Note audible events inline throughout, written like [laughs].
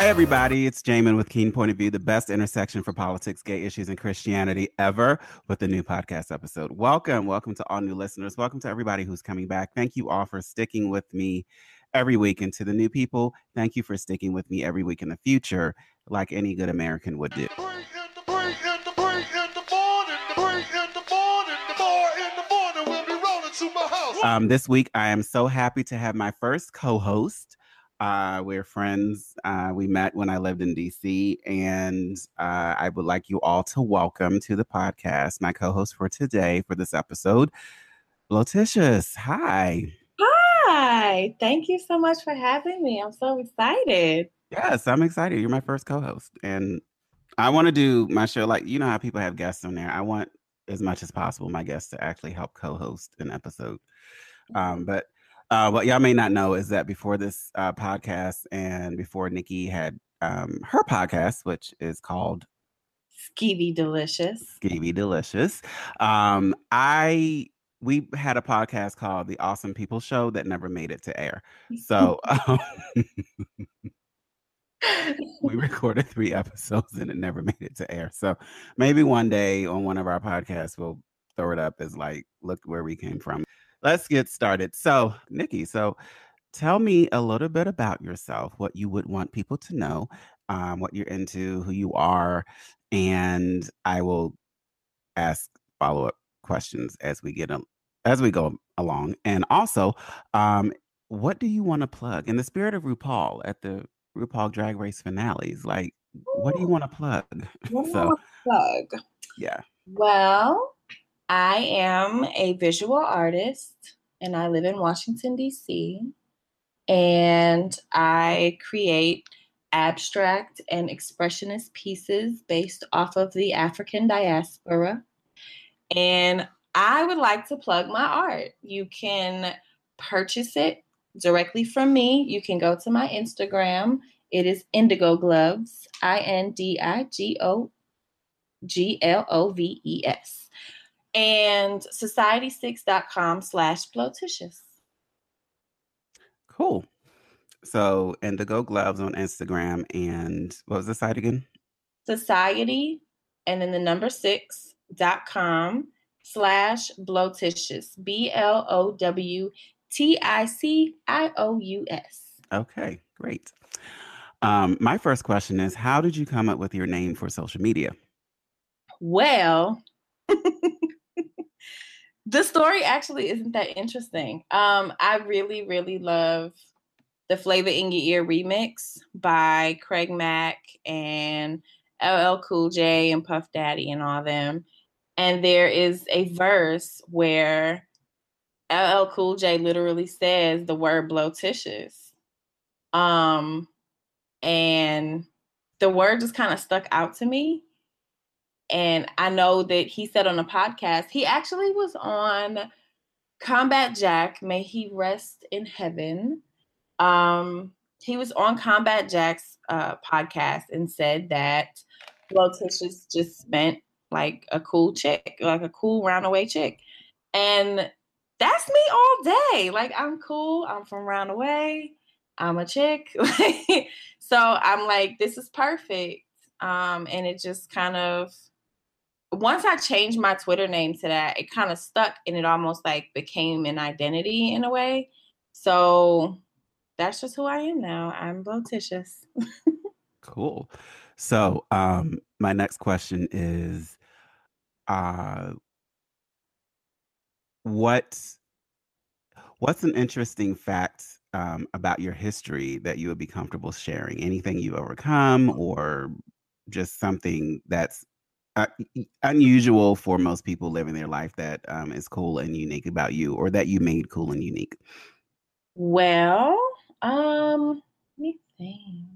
Hi, everybody. It's Jamin with Keen Point of View, the best intersection for politics, gay issues, and Christianity ever with a new podcast episode. Welcome. Welcome to all new listeners. Welcome to everybody who's coming back. Thank you all for sticking with me every week. And to the new people, thank you for sticking with me every week in the future, like any good American would do. Um, this week, I am so happy to have my first co host. Uh, we're friends. Uh, we met when I lived in DC, and uh, I would like you all to welcome to the podcast my co-host for today for this episode, Blowticious. Hi. Hi. Thank you so much for having me. I'm so excited. Yes, I'm excited. You're my first co-host, and I want to do my show like you know how people have guests on there. I want as much as possible my guests to actually help co-host an episode. Um, but uh, what y'all may not know is that before this uh, podcast and before Nikki had um, her podcast, which is called Skeevy Delicious. Skeevy Delicious. Um, I we had a podcast called The Awesome People Show that never made it to air. So [laughs] um, [laughs] we recorded three episodes and it never made it to air. So maybe one day on one of our podcasts we'll throw it up as like, look where we came from let's get started. So, Nikki, so tell me a little bit about yourself, what you would want people to know, um, what you're into, who you are, and I will ask follow up questions as we get a, as we go along. And also, um, what do you want to plug in the spirit of RuPaul at the RuPaul Drag Race finales? Like, what do you want to plug? [laughs] so, plug? Yeah. Well, I am a visual artist and I live in Washington, D.C. And I create abstract and expressionist pieces based off of the African diaspora. And I would like to plug my art. You can purchase it directly from me. You can go to my Instagram. It is Indigo Gloves, I N D I G O G L O V E S and society6.com slash blowticious. Cool. So Indigo Gloves on Instagram and what was the site again? Society and then the number six dot com slash blowticious. B L O W T I C I O U S. Okay, great. Um, my first question is How did you come up with your name for social media? Well, [laughs] the story actually isn't that interesting. Um, I really, really love the Flavor in Your Ear remix by Craig Mack and LL Cool J and Puff Daddy and all them. And there is a verse where LL Cool J literally says the word blowticious. Um, and the word just kind of stuck out to me. And I know that he said on a podcast, he actually was on Combat Jack, may he rest in heaven. Um, he was on Combat Jack's uh, podcast and said that Blowticious just meant like a cool chick, like a cool roundaway chick. And that's me all day. Like I'm cool. I'm from Roundaway. I'm a chick. [laughs] so I'm like, this is perfect. Um, and it just kind of once I changed my Twitter name to that, it kind of stuck and it almost like became an identity in a way. So that's just who I am now. I'm Blowticious. cool. So um my next question is uh what what's an interesting fact um, about your history that you would be comfortable sharing? Anything you've overcome or just something that's uh, unusual for most people living their life that um, is cool and unique about you or that you made cool and unique? Well, um, let me think.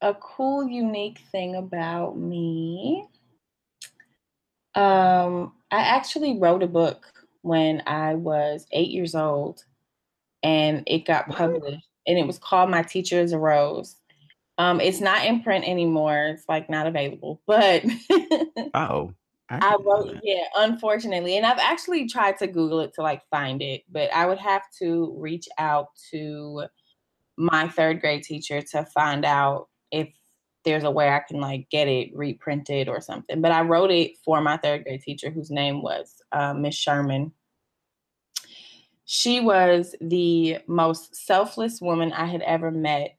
A cool, unique thing about me. Um, I actually wrote a book when I was eight years old, and it got published, and it was called "My Teacher Is a Rose." Um, it's not in print anymore. It's like not available. But [laughs] oh, I, I wrote yeah, unfortunately, and I've actually tried to Google it to like find it, but I would have to reach out to my third grade teacher to find out if there's a way I can like get it reprinted or something. But I wrote it for my third grade teacher, whose name was uh, Miss Sherman. She was the most selfless woman I had ever met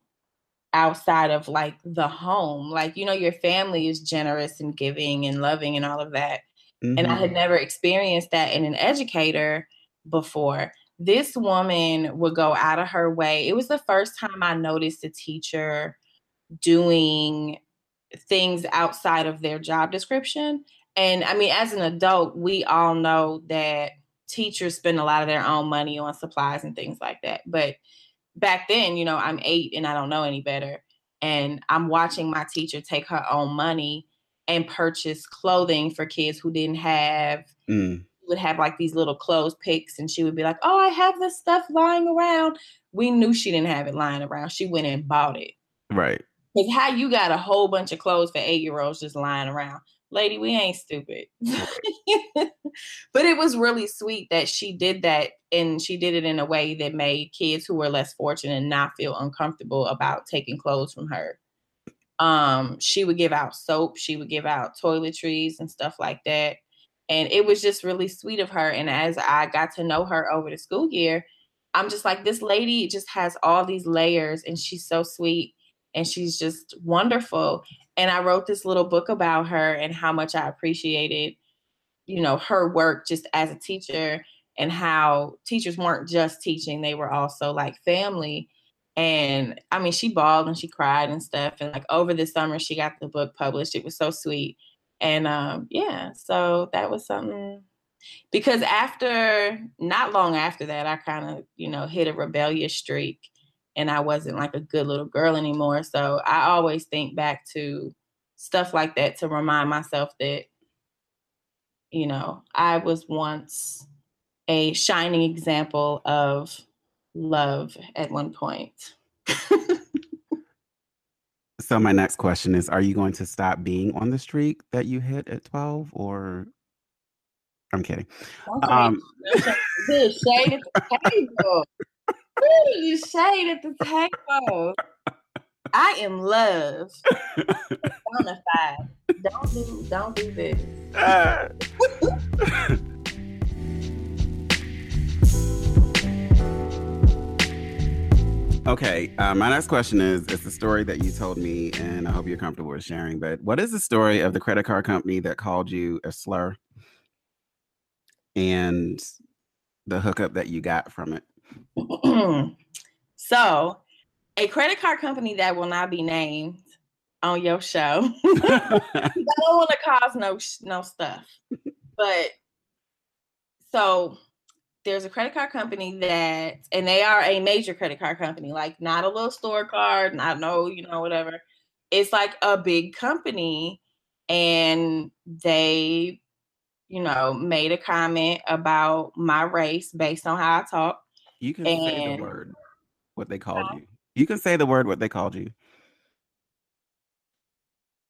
outside of like the home. Like, you know, your family is generous and giving and loving and all of that. Mm-hmm. And I had mm-hmm. never experienced that in an educator before. This woman would go out of her way. It was the first time I noticed a teacher doing things outside of their job description. And I mean, as an adult, we all know that teachers spend a lot of their own money on supplies and things like that. But back then, you know, I'm eight and I don't know any better. And I'm watching my teacher take her own money and purchase clothing for kids who didn't have mm. would have like these little clothes picks and she would be like, Oh, I have this stuff lying around. We knew she didn't have it lying around. She went and bought it. Right. Because how you got a whole bunch of clothes for eight year olds just lying around lady, we ain't stupid. [laughs] but it was really sweet that she did that and she did it in a way that made kids who were less fortunate not feel uncomfortable about taking clothes from her. Um, she would give out soap, she would give out toiletries and stuff like that. And it was just really sweet of her. And as I got to know her over the school year, I'm just like, this lady just has all these layers and she's so sweet and she's just wonderful and I wrote this little book about her and how much I appreciated, you know, her work just as a teacher and how teachers weren't just teaching, they were also like family. And I mean, she bawled and she cried and stuff. And like over the summer, she got the book published. It was so sweet. And um, yeah, so that was something because after not long after that, I kind of, you know, hit a rebellious streak and I wasn't like a good little girl anymore. So I always think back to stuff like that to remind myself that, you know, I was once a shining example of love at one point. [laughs] so my next question is are you going to stop being on the streak that you hit at 12 or I'm kidding. Okay. Um, [laughs] shade at the table. Ooh, you shade at the table. I am love. Bonafide. Don't do don't do this. [laughs] okay, uh, my next question is it's a story that you told me, and I hope you're comfortable with sharing. But what is the story of the credit card company that called you a slur and the hookup that you got from it? [clears throat] so, a credit card company that will not be named on your show. [laughs] I don't want to cause no no stuff, but so there's a credit card company that, and they are a major credit card company, like not a little store card, not no, you know, whatever. It's like a big company, and they, you know, made a comment about my race based on how I talk. You can and, say the word what they called you. You can say the word what they called you.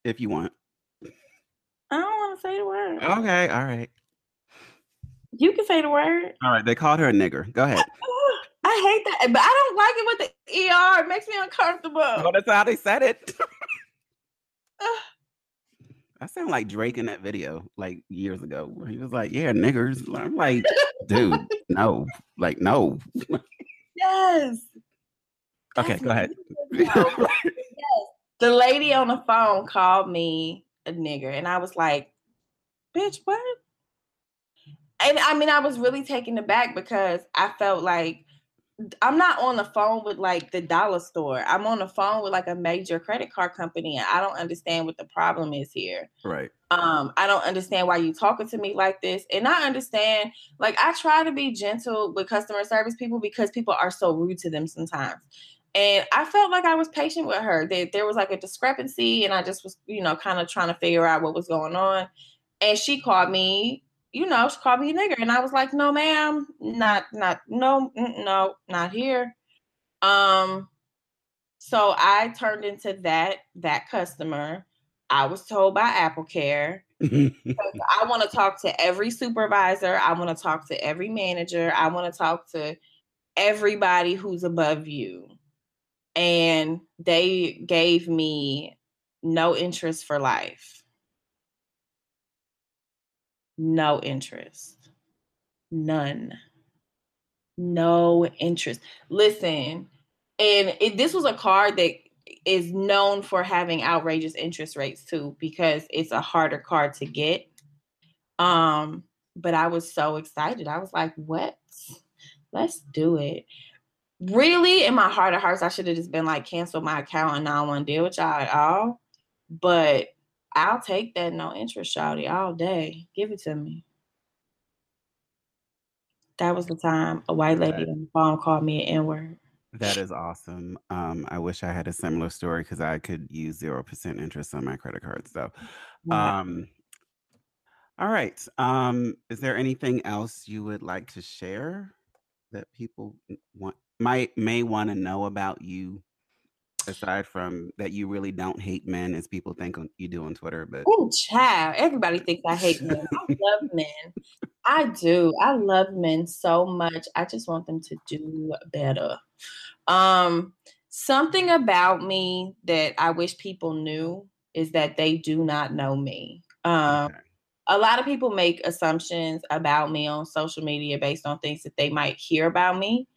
If you want. I don't want to say the word. Okay, all right. You can say the word. All right, they called her a nigger. Go ahead. [laughs] I hate that, but I don't like it with the ER. It makes me uncomfortable. Oh, that's how they said it. I sound like Drake in that video, like years ago, where he was like, "Yeah, niggers." I'm like, dude, [laughs] no, like, no. Yes. [laughs] Okay, That's go ahead. yes. The lady on the phone called me a nigger, and I was like, "Bitch, what?" And I mean, I was really taken aback because I felt like I'm not on the phone with like the dollar store. I'm on the phone with like a major credit card company and I don't understand what the problem is here. Right. Um, I don't understand why you talking to me like this. And I understand, like I try to be gentle with customer service people because people are so rude to them sometimes. And I felt like I was patient with her. That there was like a discrepancy and I just was, you know, kind of trying to figure out what was going on. And she called me you know, she called me a nigger. And I was like, no, ma'am, not, not, no, no, not here. Um, so I turned into that, that customer. I was told by Apple Care. [laughs] I want to talk to every supervisor. I want to talk to every manager. I want to talk to everybody who's above you. and they gave me no interest for life. No interest. None. No interest. Listen, and it, this was a card that is known for having outrageous interest rates too because it's a harder card to get. Um, but I was so excited. I was like, "What? Let's do it." Really, in my heart of hearts, I should have just been like, "Cancel my account and I don't want to deal with y'all at all." But I'll take that no interest, shouty, all day. Give it to me. That was the time a white lady on the phone called me an N word. That is awesome. Um, I wish I had a similar story because I could use zero percent interest on my credit card So, Wow. um, all right. Um, is there anything else you would like to share that people want might may want to know about you aside from that you really don't hate men as people think on- you do on Twitter? But Oh, child. Everybody thinks I hate men. I love men. I do. I love men so much. I just want them to do better. Um, something about me that I wish people knew is that they do not know me. Um, okay. a lot of people make assumptions about me on social media based on things that they might hear about me.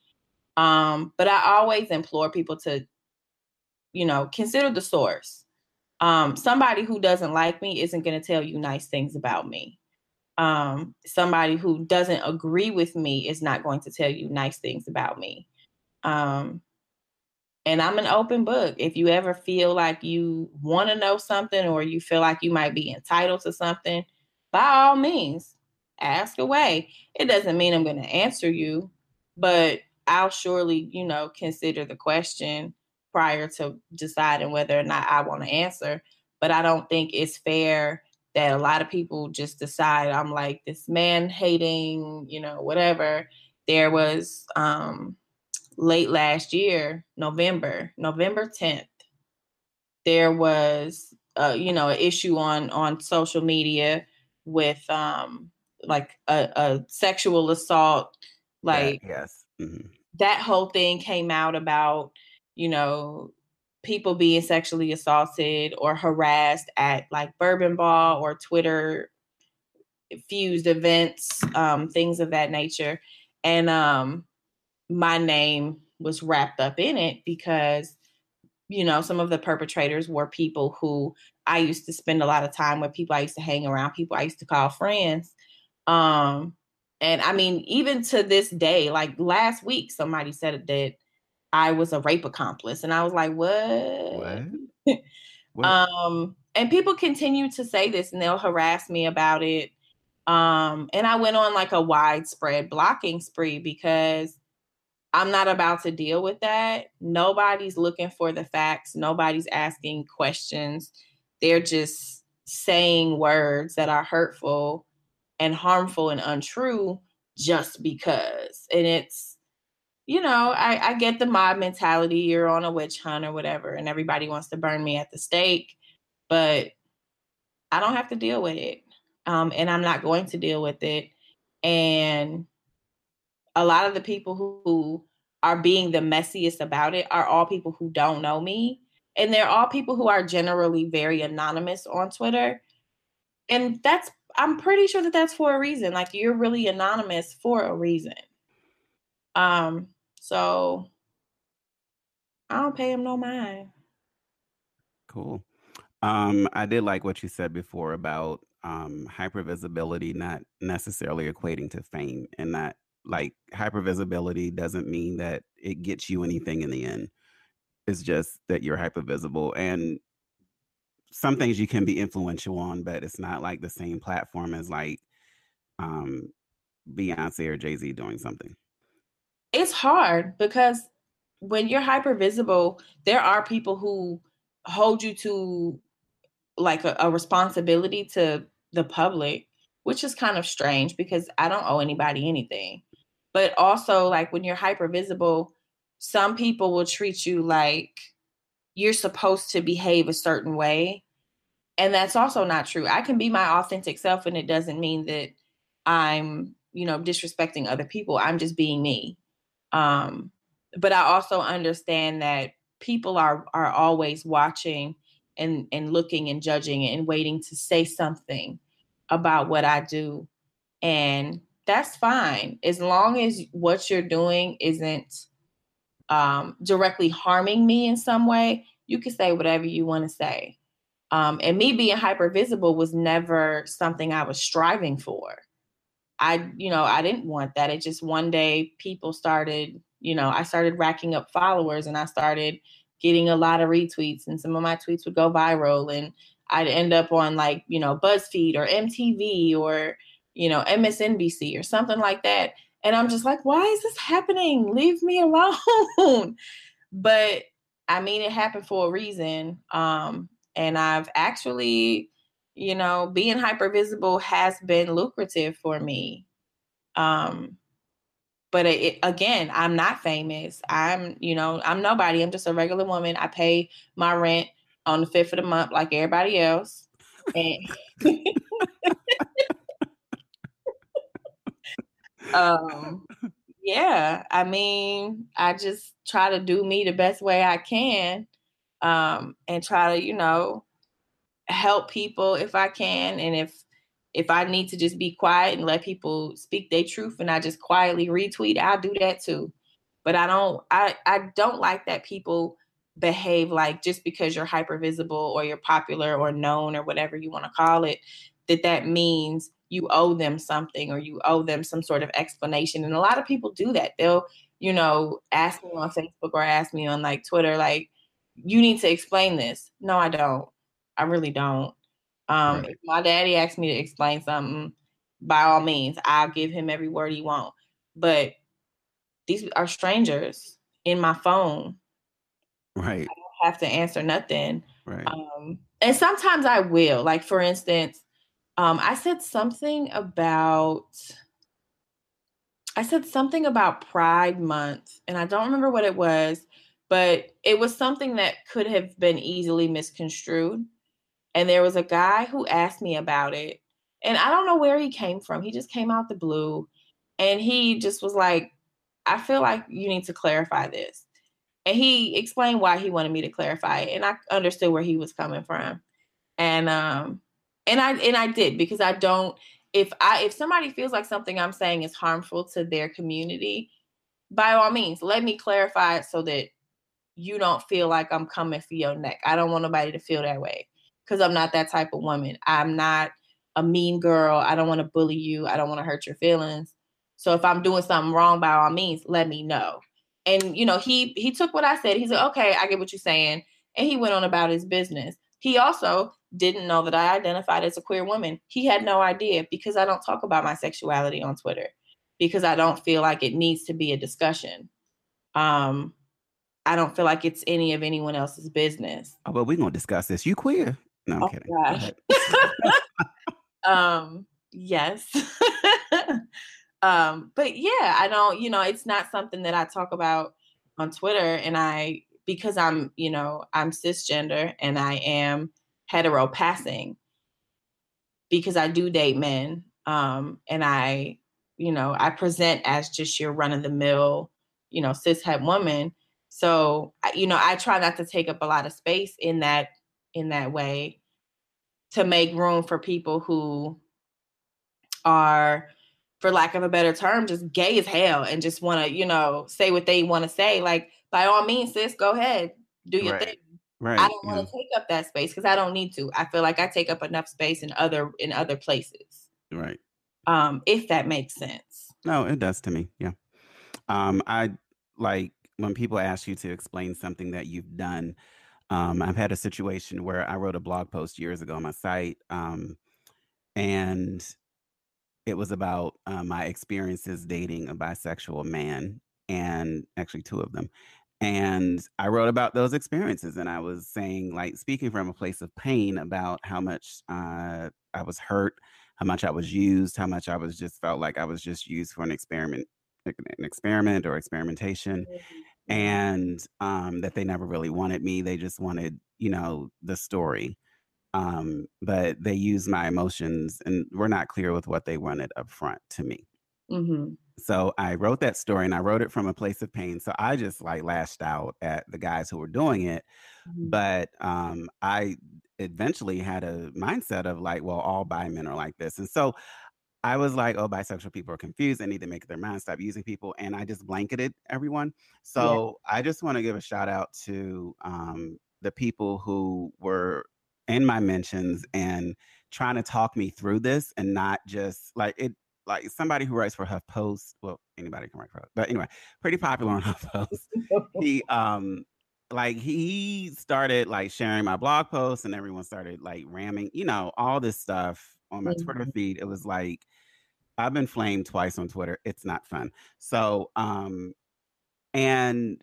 Um, but I always implore people to, you know, consider the source. Um, somebody who doesn't like me isn't going to tell you nice things about me. Um, somebody who doesn't agree with me is not going to tell you nice things about me. Um, and I'm an open book. If you ever feel like you want to know something or you feel like you might be entitled to something, by all means, ask away. It doesn't mean I'm going to answer you, but I'll surely, you know, consider the question prior to deciding whether or not I want to answer. But I don't think it's fair that a lot of people just decide I'm like this man hating, you know, whatever. There was um late last year, November, November 10th, there was uh, you know, an issue on on social media with um like a, a sexual assault, like yes. Mhm. that whole thing came out about, you know, people being sexually assaulted or harassed at like Bourbon Ball or Twitter fused events, um, things of that nature. And um, my name was wrapped up in it because, you know, some of the perpetrators were people who I used to spend a lot of time with, people I used to hang around, people I used to call friends. Um, and I mean, even to this day, like last week, somebody said that I was a rape accomplice. And I was like, what? What? [laughs] What? Um, and people continue to say this and they'll harass me about it. Um, and I went on like a widespread blocking spree because I'm not about to deal with that. Nobody's looking for the facts, nobody's asking questions. They're just saying words that are hurtful and harmful and untrue just because. And it's, you know, I, I get the mob mentality. You're on a witch hunt or whatever, and everybody wants to burn me at the stake, but I don't have to deal with it. Um, and I'm not going to deal with it. And a lot of the people who, who are being the messiest about it are all people who don't know me. And they're all people who are generally very anonymous on Twitter. And that's, I'm pretty sure that that's for a reason. Like you're really anonymous for a reason. Um, so I don't pay him no mind. Cool. Um, I did like what you said before about um hypervisibility not necessarily equating to fame and that like hypervisibility doesn't mean that it gets you anything in the end. It's just that you're hypervisible and some things you can be influential on, but it's not like the same platform as like um Beyonce or Jay-Z doing something. It's hard because when you're hyper visible, there are people who hold you to like a, a responsibility to the public, which is kind of strange because I don't owe anybody anything. But also, like when you're hyper visible, some people will treat you like you're supposed to behave a certain way. And that's also not true. I can be my authentic self, and it doesn't mean that I'm, you know, disrespecting other people. I'm just being me. Um, but I also understand that people are are always watching and and looking and judging and waiting to say something about what I do. And that's fine as long as what you're doing isn't um, directly harming me in some way. You can say whatever you want to say. Um, and me being hyper visible was never something I was striving for. I, you know, I didn't want that. It just one day people started, you know, I started racking up followers and I started getting a lot of retweets and some of my tweets would go viral and I'd end up on like, you know, BuzzFeed or MTV or, you know, MSNBC or something like that. And I'm just like, why is this happening? Leave me alone. [laughs] but I mean, it happened for a reason. Um, and I've actually, you know, being hyper visible has been lucrative for me. Um, but it, again, I'm not famous. I'm, you know, I'm nobody. I'm just a regular woman. I pay my rent on the fifth of the month like everybody else. And [laughs] um yeah, I mean, I just try to do me the best way I can um and try to, you know, help people if I can and if if I need to just be quiet and let people speak their truth and I just quietly retweet, I'll do that too. But I don't I I don't like that people behave like just because you're hyper visible or you're popular or known or whatever you want to call it that that means you owe them something or you owe them some sort of explanation. And a lot of people do that. They'll you know ask me on facebook or ask me on like twitter like you need to explain this. No i don't i really don't um right. if my daddy asks me to explain something by all means i'll give him every word he wants but these are strangers in my phone Right. I don't have to answer nothing. Right. Um, and sometimes I will. Like for instance, um, I said something about I said something about Pride Month, and I don't remember what it was, but it was something that could have been easily misconstrued. And there was a guy who asked me about it, and I don't know where he came from. He just came out the blue, and he just was like, "I feel like you need to clarify this." and he explained why he wanted me to clarify it and i understood where he was coming from and um and i and i did because i don't if i if somebody feels like something i'm saying is harmful to their community by all means let me clarify it so that you don't feel like i'm coming for your neck i don't want nobody to feel that way because i'm not that type of woman i'm not a mean girl i don't want to bully you i don't want to hurt your feelings so if i'm doing something wrong by all means let me know and you know, he he took what I said. He said, "Okay, I get what you're saying," and he went on about his business. He also didn't know that I identified as a queer woman. He had no idea because I don't talk about my sexuality on Twitter because I don't feel like it needs to be a discussion. Um, I don't feel like it's any of anyone else's business. Oh, well, we're gonna discuss this. You queer? No, I'm oh, kidding. [laughs] um, yes. [laughs] Um, but yeah, I don't, you know, it's not something that I talk about on Twitter. And I, because I'm, you know, I'm cisgender and I am hetero passing because I do date men. Um, and I, you know, I present as just your run of the mill, you know, cis het woman. So, you know, I try not to take up a lot of space in that, in that way to make room for people who are, for lack of a better term, just gay as hell and just want to, you know, say what they want to say. Like, by all means, sis, go ahead, do your right. thing. Right. I don't want to take up that space because I don't need to. I feel like I take up enough space in other in other places. Right. Um, if that makes sense. No, it does to me. Yeah. Um, I like when people ask you to explain something that you've done. Um, I've had a situation where I wrote a blog post years ago on my site, um, and it was about uh, my experiences dating a bisexual man, and actually two of them. And I wrote about those experiences, and I was saying, like, speaking from a place of pain about how much uh, I was hurt, how much I was used, how much I was just felt like I was just used for an experiment, an experiment or experimentation, mm-hmm. And um, that they never really wanted me. They just wanted, you know, the story um, but they use my emotions and we're not clear with what they wanted up front to me. Mm-hmm. So I wrote that story and I wrote it from a place of pain. So I just like lashed out at the guys who were doing it. Mhm. But um, I eventually had a mindset of like, well, all bi men are like this. And so I was like, oh, bisexual people are confused. They need to make their mind stop using people. And I just blanketed everyone. So I just want to give a shout out to um, the people who were in my mentions and trying to talk me through this and not just like it like somebody who writes for HuffPost. Well, anybody can write for, but anyway, pretty popular on [laughs] HuffPost. [laughs] he um like he started like sharing my blog posts and everyone started like ramming, you know, all this stuff on my Twitter Mhm. feed. It was like I've been flamed twice on Twitter. It's not fun. So um and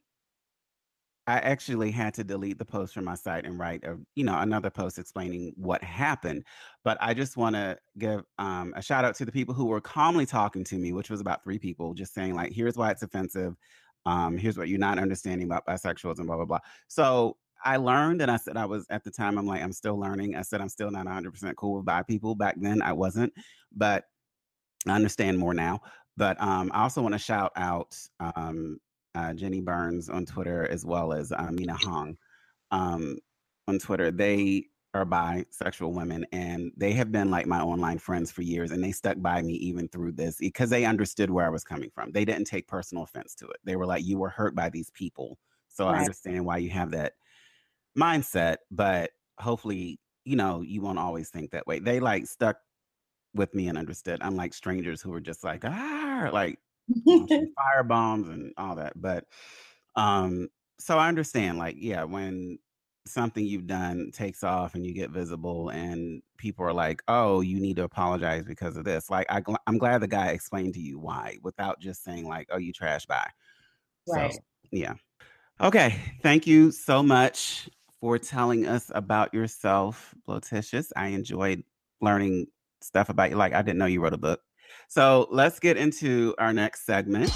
I actually had to delete the post from my site and write a you know another post explaining what happened. But I just want to give um, a shout out to the people who were calmly talking to me, which was about three people, just saying like, "Here's why it's offensive. Um, here's what you're not understanding about bisexuals and blah blah blah." So I learned, and I said I was at the time. I'm like, I'm still learning. I said I'm still not 100 percent cool with bi people. Back then, I wasn't, but I understand more now. But um, I also want to shout out um, uh, Jenny Burns on Twitter as well as uh, Mina Hong um, on Twitter. They are bisexual women and they have been like my online friends for years and they stuck by me even through this because they understood where I was coming from. They didn't take personal offense to it. They were like, You were hurt by these people. So I understand why you have that mindset, but hopefully, you know, you won't always think that way. They like stuck with me and understood. I'm like strangers who were just like, ah, like [laughs] fire bombs and all that. But um, so I understand, like, yeah, when something you've done takes off and you get visible and people are like, oh, you need to apologize because of this. Like, I, I'm glad the guy explained to you why without just saying, like, oh, you trash bi. Right. So, yeah. Okay. Thank you so much for telling us about yourself, Blowticious. I enjoyed learning stuff about you. Like, I didn't know you wrote a book. So let's get into our next segment.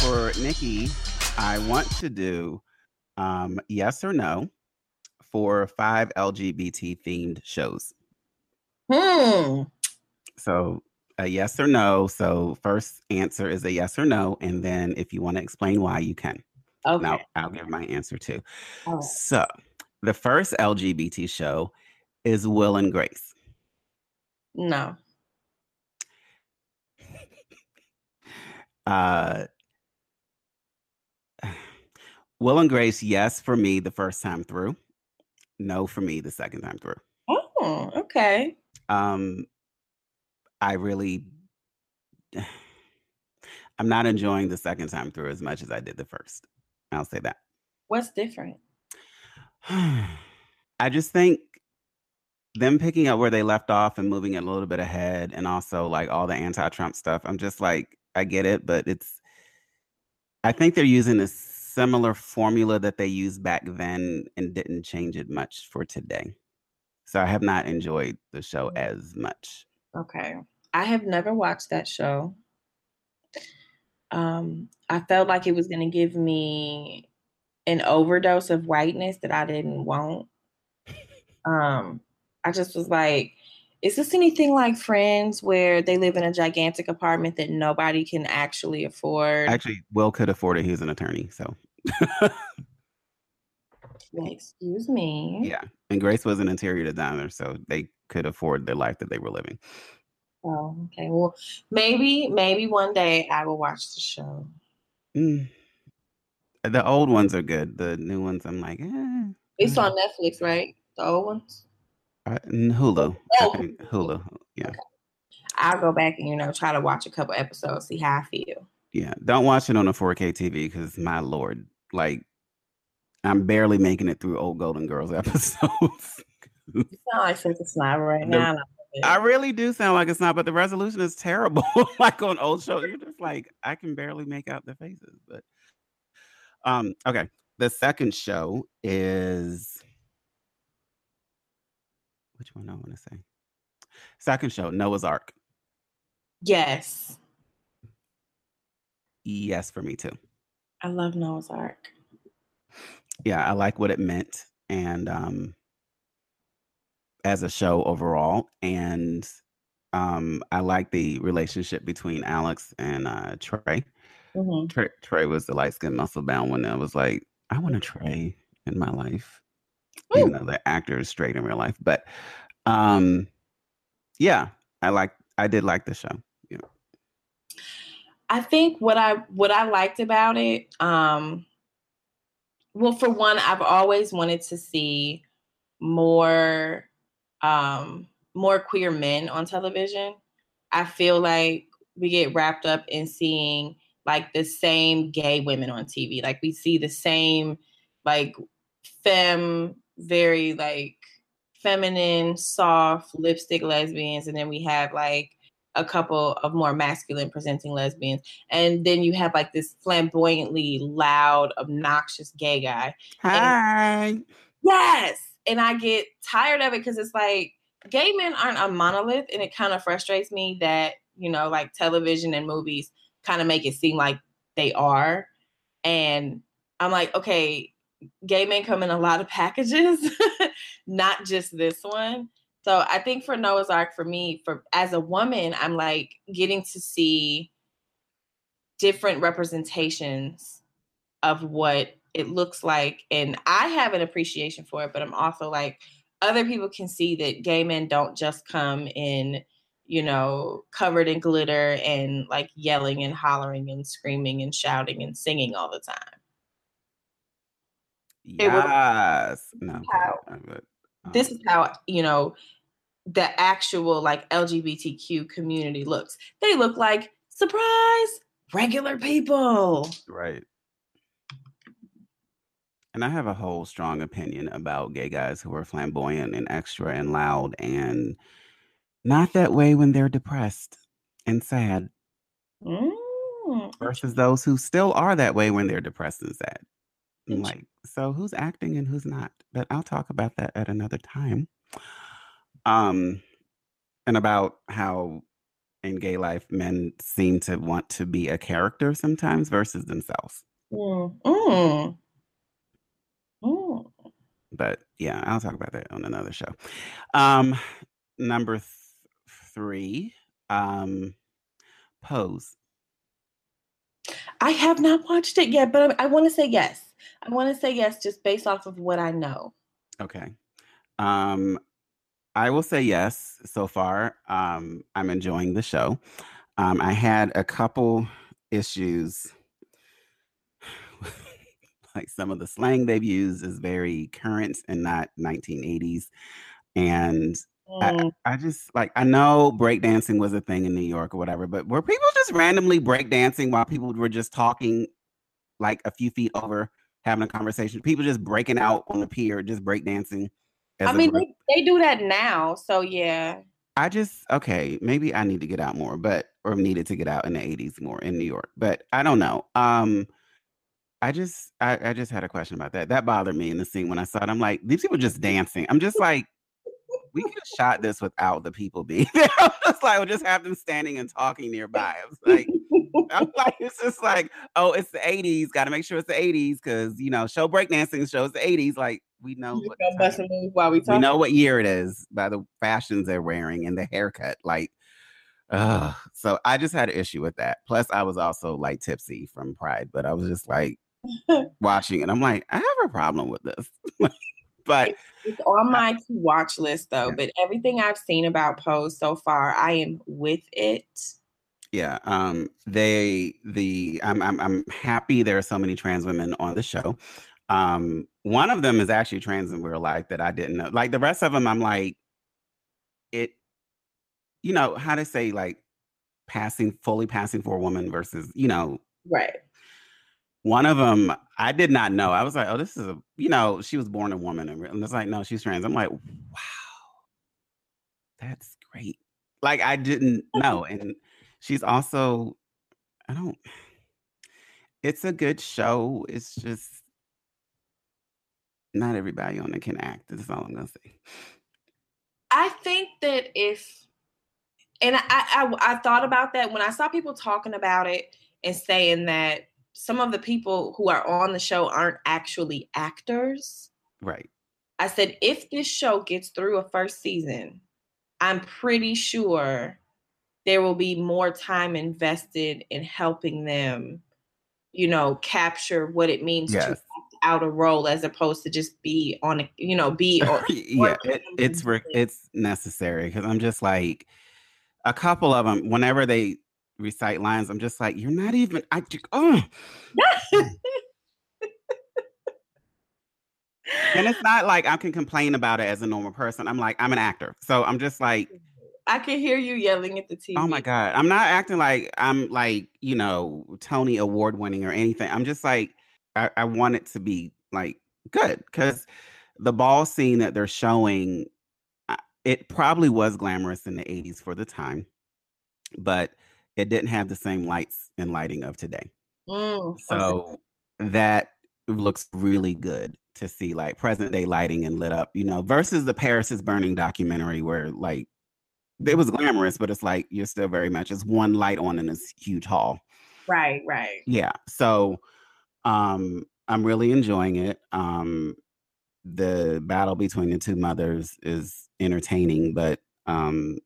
For Nikki, I want to do um, yes or no for five LGBT themed shows. Hmm. So a yes or no. So first answer is a yes or no, and then if you want to explain why, you can. Okay. Now I'll give my answer too. Right. So the first LGBT show is Will and Grace. No. [laughs] Uh, [sighs] Will and Grace, yes for me the first time through. No for me the second time through. Oh, okay. Um, I really, [sighs] I'm not enjoying the second time through as much as I did the first. I'll say that. What's different? [sighs] I just think them picking up where they left off and moving it a little bit ahead, and also like all the anti-Trump stuff. I'm just like, I get it, but it's. I think they're using a similar formula that they used back then and didn't change it much for today. So I have not enjoyed the show mm. as much. Okay. I have never watched that show. Um, I felt like it was going to give me an overdose of whiteness that I didn't want. Um, I just was like, is this anything like Friends where they live in a gigantic apartment that nobody can actually afford? Actually, Will could afford it. He's an attorney, so [laughs] Excuse me. yeah. And Grace was an interior designer, so they could afford the life that they were living. Oh, okay. Well, maybe, maybe one day I will watch the show. Mm. The old ones are good. The new ones, I'm like, eh. It's on Netflix, right? The old ones. Uh, Hulu. Oh. Hulu. Yeah. I'll go back and you know try to watch a couple episodes, see how I feel. Yeah. Don't watch it on a 4K TV because my lord, like, I'm barely making it through old Golden Girls [laughs] episodes. You sound like such a right now. I love it. I really do sound like it's not, but the resolution is terrible. [laughs] like on old shows, you're just like, I can barely make out the faces. But um, okay. The second show is which one I want to say? Second show, Noah's Arc. yes, Yes, for me too. I love Noah's Arc. Yeah, I like what it meant. And um as a show overall, and um, I like the relationship between Alex and uh, Trey. Mm-hmm. Trey. Trey was the light skinned muscle bound one. I was like, I want a Trey in my life, Ooh. even though the actor is straight in real life. But um, yeah, I like I did like the show. Yeah. I think what I what I liked about it, um, well, for one, I've always wanted to see more um more queer men on television. I feel like we get wrapped up in seeing like the same gay women on TV. Like we see the same like femme, very like feminine, soft lipstick lesbians, and then we have like a couple of more masculine presenting lesbians. And then you have like this flamboyantly loud, obnoxious gay guy. Hi. And, yes. And I get tired of it because it's like gay men aren't a monolith. And it kind of frustrates me that, you know, like television and movies kind of make it seem like they are. And I'm like, okay, gay men come in a lot of packages, [laughs] not just this one. So I think for Noah's Arc, for me, for as a woman, I'm like getting to see different representations of what it looks like. And I have an appreciation for it, but I'm also like, other people can see that gay men don't just come in, you know, covered in glitter and like yelling and hollering and screaming and shouting and singing all the time. Yes. No. How, but, um, this is how, you know, the actual like LGBTQ community looks. They look like surprise regular people. Right. And I have a whole strong opinion about gay guys who are flamboyant and extra and loud and not that way when they're depressed and sad. Mm. Versus those who still are that way when they're depressed and sad. I'm like, so who's acting and who's not? But I'll talk about that at another time. Um, and about how in gay life men seem to want to be a character sometimes versus themselves. Mm. Mm. Mm. But yeah, I'll talk about that on another show. Um, number th- three, um, Pose. I have not watched it yet, but I, I want to say yes. I want to say yes just based off of what I know. Okay. Um, I will say yes so far. Um, I'm enjoying the show. Um, I had a couple issues. Like some of the slang they've used is very current and not 1980s. And mm. I, I, just like I know breakdancing was a thing in New York or whatever, but were people just randomly breakdancing while people were just talking like a few feet over, having a conversation? People just breaking out on the pier, just breakdancing. I mean, they, they do that now. So yeah. I just okay, maybe I need to get out more, but or needed to get out in the 80s more in New York. But I don't know. Um I just I, I just had a question about that. That bothered me in the scene when I saw it. I'm like, these people just dancing. I'm just like, we could have shot this without the people being [laughs] there. I'm just like, we'll just have them standing and talking nearby. I was like, I'm [laughs] like, it's just like, oh, it's the 80s. Got to make sure it's the 80s because you know, show breakdancing shows the 80s. Like, we know what while we, talk. we know what year it is by the fashions they're wearing and the haircut. Like, uh, so I just had an issue with that. Plus, I was also like tipsy from Pride, but I was just like [laughs] watching it. I'm like, I have a problem with this. [laughs] but it's, on my to watch list though. Yeah. But everything I've seen about Pose so far, I am with it. Yeah, um, they the I'm I'm I'm happy there are so many trans women on the show. Um, one of them is actually trans in real life that I didn't know. Like the rest of them, I'm like, it, you know, how to say like passing, fully passing for a woman versus, you know, right. One of them, I did not know. I was like, oh, this is a, you know, she was born a woman. And it's like, no, she's trans. I'm like, wow, that's great. Like I didn't know. And she's also, I don't, it's a good show. It's just, not everybody on it can act. That's all I'm gonna say. I think that if, and I, I, I thought about that when I saw people talking about it and saying that some of the people who are on the show aren't actually actors. Right. I said, if this show gets through a first season, I'm pretty sure there will be more time invested in helping them, you know, capture what it means yes. to act out a role as opposed to just be on a, you know, be or, [laughs] yeah, it, it's [laughs] re- it's necessary because I'm just like a couple of them whenever they recite lines, I'm just like, you're not even. I oh. and it's not like I can complain about it as a normal person. I'm like, I'm an actor. So I'm just like I can hear you yelling at the TV. Oh my God. I'm not acting like I'm like, you know, Tony award winning or anything. I'm just like, I, I want it to be like good because the ball scene that they're showing, it probably was glamorous in the 80s for the time, but it didn't have the same lights and lighting of today. Mm, so okay. that looks really good to see like present day lighting and lit up, you know, versus the Paris is Burning documentary where like it was glamorous, but it's like you're still very much it's one light on in this huge hall. Right, right. Yeah. So um I'm really enjoying it. Um the battle between the two mothers is entertaining, but um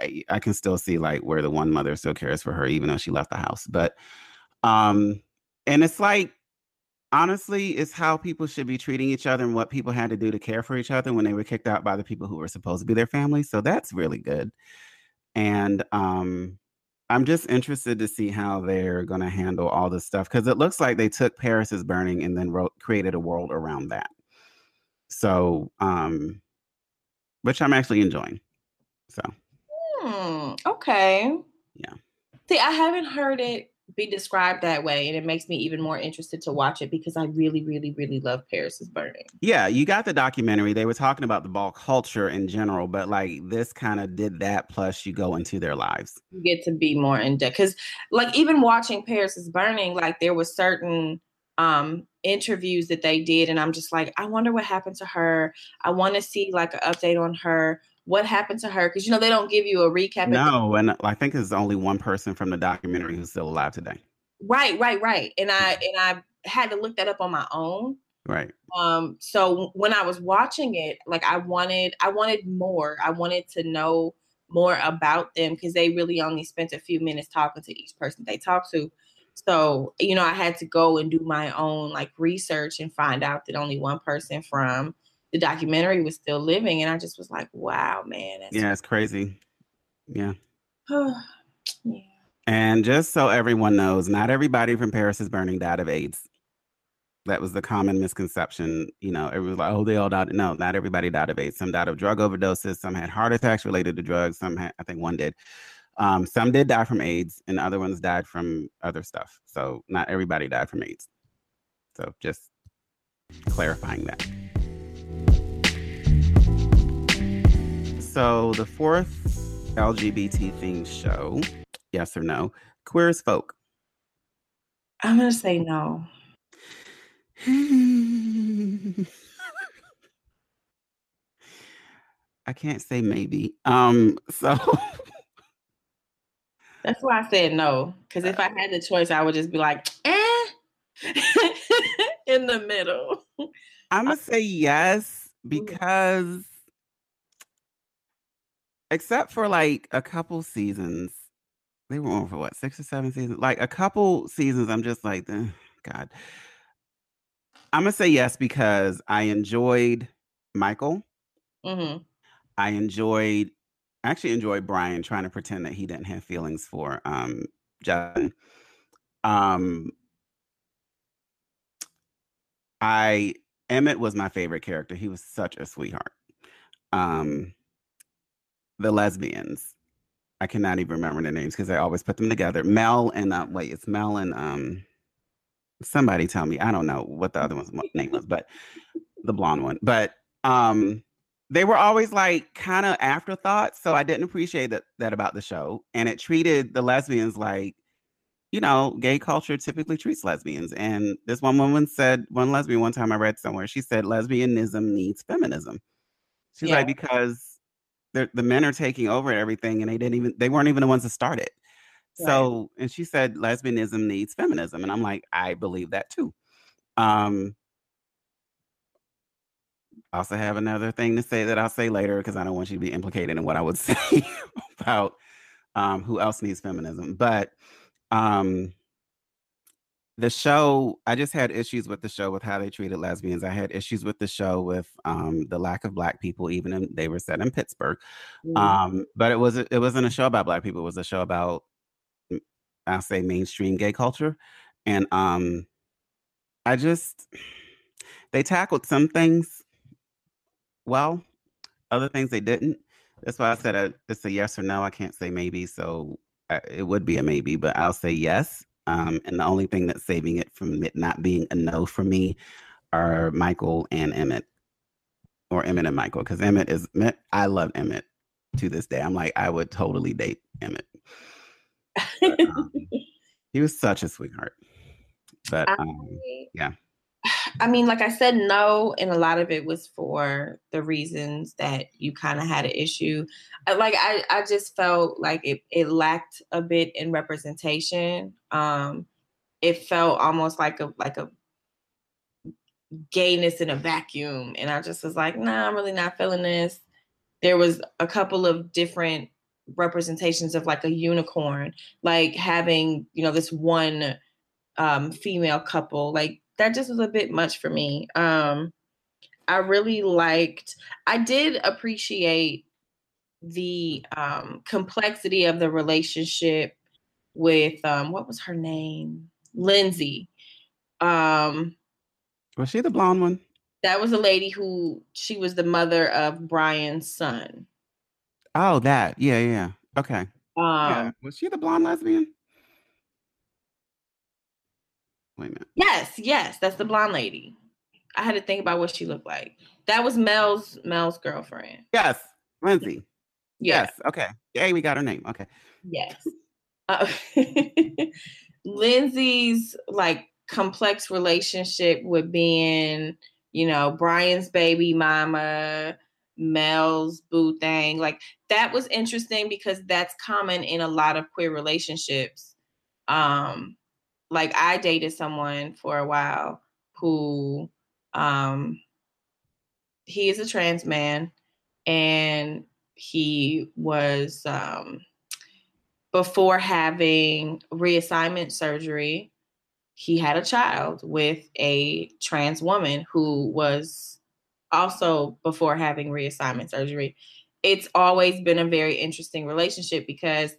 I, I can still see like where the one mother still cares for her, even though she left the house. But um and it's like honestly it's how people should be treating each other and what people had to do to care for each other when they were kicked out by the people who were supposed to be their family so that's really good and um i'm just interested to see how they're going to handle all this stuff because it looks like they took paris is burning and then wrote created a world around that so um which i'm actually enjoying hmm, okay yeah see i haven't heard it be described that way and it makes me even more interested to watch it because I really really really love Paris is Burning. Yeah, you got the documentary. They were talking about the ball culture in general, but like this kind of did that plus you go into their lives. You get to be more in depth cuz like even watching Paris is Burning like there was certain um interviews that they did and I'm just like I wonder what happened to her. I want to see like an update on her what happened to her because you know they don't give you a recap. No, and I think there's only one person from the documentary who's still alive today. Right, right, right. And I and I had to look that up on my own. Right. Um. So when I was watching it, like I wanted, I wanted more. I wanted to know more about them because they really only spent a few minutes talking to each person they talked to. So you know, I had to go and do my own like research and find out that only one person from the documentary was still living, and I just was like, wow, man. yeah, it's crazy. Yeah. [sighs] yeah. And just so everyone knows, not everybody from Paris is Burning died of AIDS. That was the common misconception. You know, it was like, oh, they all died. No, not everybody died of AIDS. Some died of drug overdoses. Some had heart attacks related to drugs. Some had, I think one did. Um, some did die from AIDS, and other ones died from other stuff. So not everybody died from AIDS. So just clarifying that. So the fourth LGBT themed show, yes or no, Queer as Folk. I'm gonna say no. [laughs] I can't say maybe. Um, so [laughs] that's why I said no. Because if I had the choice, I would just be like, eh, [laughs] in the middle. I'm gonna say yes because except for like a couple seasons. They were on for what six or seven seasons. Like a couple seasons, I'm just like, eh, God. I'm gonna say yes because I enjoyed Michael. Mm-hmm. I enjoyed, actually enjoyed Brian trying to pretend that he didn't have feelings for um Justin. Um, I Emmett was my favorite character. He was such a sweetheart. Um, the lesbians. I cannot even remember their names because I always put them together. Mel and uh, wait, it's Mel and um somebody tell me. I don't know what the other one's name was, but the blonde one. But um they were always like kind of afterthoughts. So I didn't appreciate that that about the show. And it treated the lesbians like, you know, gay culture typically treats lesbians. And this one woman said, one lesbian one time I read somewhere, she said lesbianism needs feminism. She's yeah. like, because the men are taking over everything and they didn't even they weren't even the ones that started right. so and she said lesbianism needs feminism and i'm like i believe that too um I also have another thing to say that I'll say later because I don't want you to be implicated in what I would [laughs] say about um, who else needs feminism. But um, the show, I just had issues with the show with how they treated lesbians. I had issues with the show with um, the lack of black people, even in, they were set in Pittsburgh. Mm-hmm. Um, but it was it wasn't a show about black people. It was a show about I'll say mainstream gay culture, and um, I just they tackled some things well, other things they didn't. That's why I said a, it's a yes or no. I can't say maybe, so I, it would be a maybe, but I'll say yes. Um, and the only thing that's saving it from it not being a no for me are Michael and Emmett, or Emmett and Michael, because Emmett is I love Emmett to this day. I'm like I would totally date Emmett. But, um, [laughs] he was such a sweetheart. But um, yeah. I mean, like I said, no, and a lot of it was for the reasons that you kind of had an issue. Like I, I just felt like it, it lacked a bit in representation. Um, it felt almost like a like a gayness in a vacuum, and I just was like, nah, I'm really not feeling this. There was a couple of different representations of like a unicorn, like having you know this one um female couple like that just was a bit much for me. Um, I really liked, I did appreciate the um, complexity of the relationship with, um, what was her name? Lindsay. Um, was she the blonde one? That was a lady who, she was the mother of Brian's son. Oh, that. Yeah, yeah. Okay. Um, yeah. Was she the blonde lesbian? Wait a minute. Yes, yes, that's the blonde lady. I had to think about what she looked like. That was Mel's Mel's girlfriend. Yes, Lindsay. Yeah. Yes. Okay. Hey, we got her name. Okay. Yes. Uh, [laughs] Lindsay's like complex relationship with being, you know, Brian's baby mama, Mel's boo thing. Like that was interesting because that's common in a lot of queer relationships. Um, like I dated someone for a while who um he is a trans man and he was um before having reassignment surgery he had a child with a trans woman who was also before having reassignment surgery. It's always been a very interesting relationship because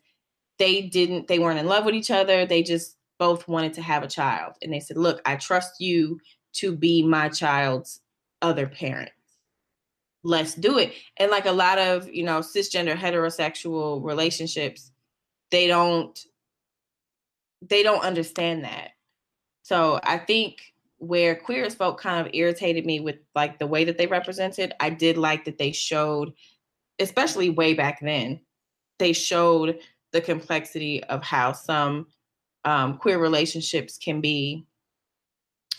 they didn't they weren't in love with each other they just both wanted to have a child. And they said, Look, I trust you to be my child's other parent. Let's do it. And like a lot of, you know, cisgender heterosexual relationships, they don't they don't understand that. So I think where queer as folk kind of irritated me with like the way that they represented, I did like that they showed, especially way back then, they showed the complexity of how some um, queer relationships can be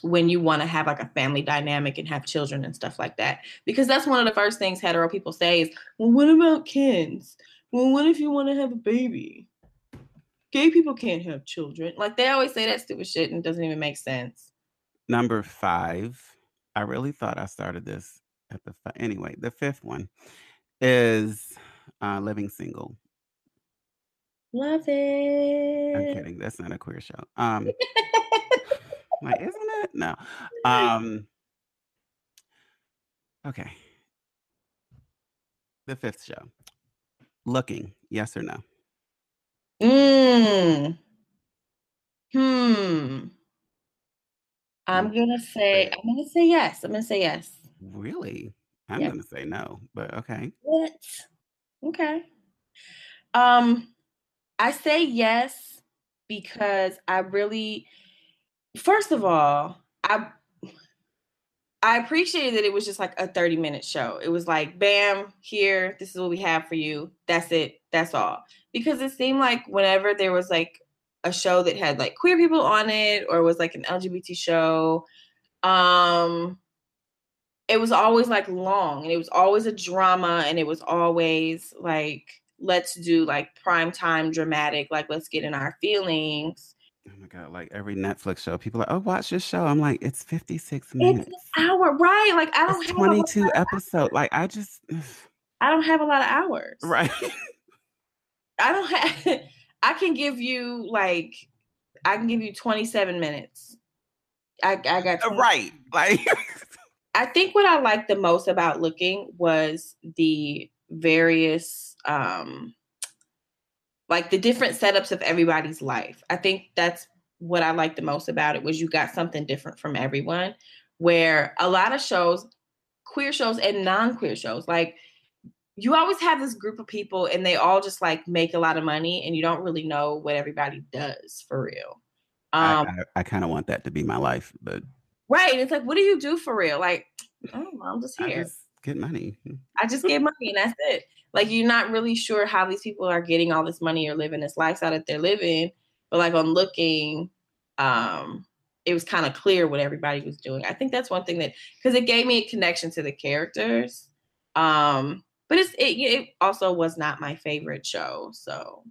when you want to have like a family dynamic and have children and stuff like that. Because that's one of the first things hetero people say is, well, what about kids? Well, what if you want to have a baby? Gay people can't have children. Like they always say that stupid shit and it doesn't even make sense. Number five, I really thought I started this at the anyway. The fifth one is uh, living single. Love it. I'm kidding. That's not a queer show. Um, [laughs] like, isn't it? No. [laughs] Um, okay. The fifth show. Looking, yes or no? Mm. Hmm. I'm gonna say I'm gonna say yes. I'm gonna say yes. Really? I'm gonna say no, but okay. What? Okay. Um I say yes because I really first of all, I I appreciated that it was just like a 30 minute show. It was like, bam, here, this is what we have for you. That's it. That's all. Because it seemed like whenever there was like a show that had like queer people on it or was like an LGBT show, um, it was always like long and it was always a drama and it was always like let's do like prime time dramatic, like let's get in our feelings Oh my god! Like every Netflix show, people are like, "Oh, watch this show." I'm like, "It's 56 minutes, it's an hour, right?" Like I don't it's have 22 episodes." Like I just, I don't have a lot of hours. right? I don't have. [laughs] I can give you like, I can give you 27 minutes. I I got uh, 20 right. [laughs] Like I think what I liked the most about looking was the various um like the different setups of everybody's life. I think that's what I liked the most about it was you got something different from everyone where a lot of shows queer shows and non-queer shows like you always have this group of people and they all just like make a lot of money and you don't really know what everybody does for real. Um, I, I, I kind of want that to be my life, but right. It's like, what do you do for real? Like, [tsk] oh, I'm just I here. just get money. I just get money and that's it. Like you're not really sure how these people are getting all this money or living this lifestyle that they're living. But like on looking, um, it was kind of clear what everybody was doing. I think that's one thing that because it gave me a connection to the characters. Um, but it's it, it also was not my favorite show, so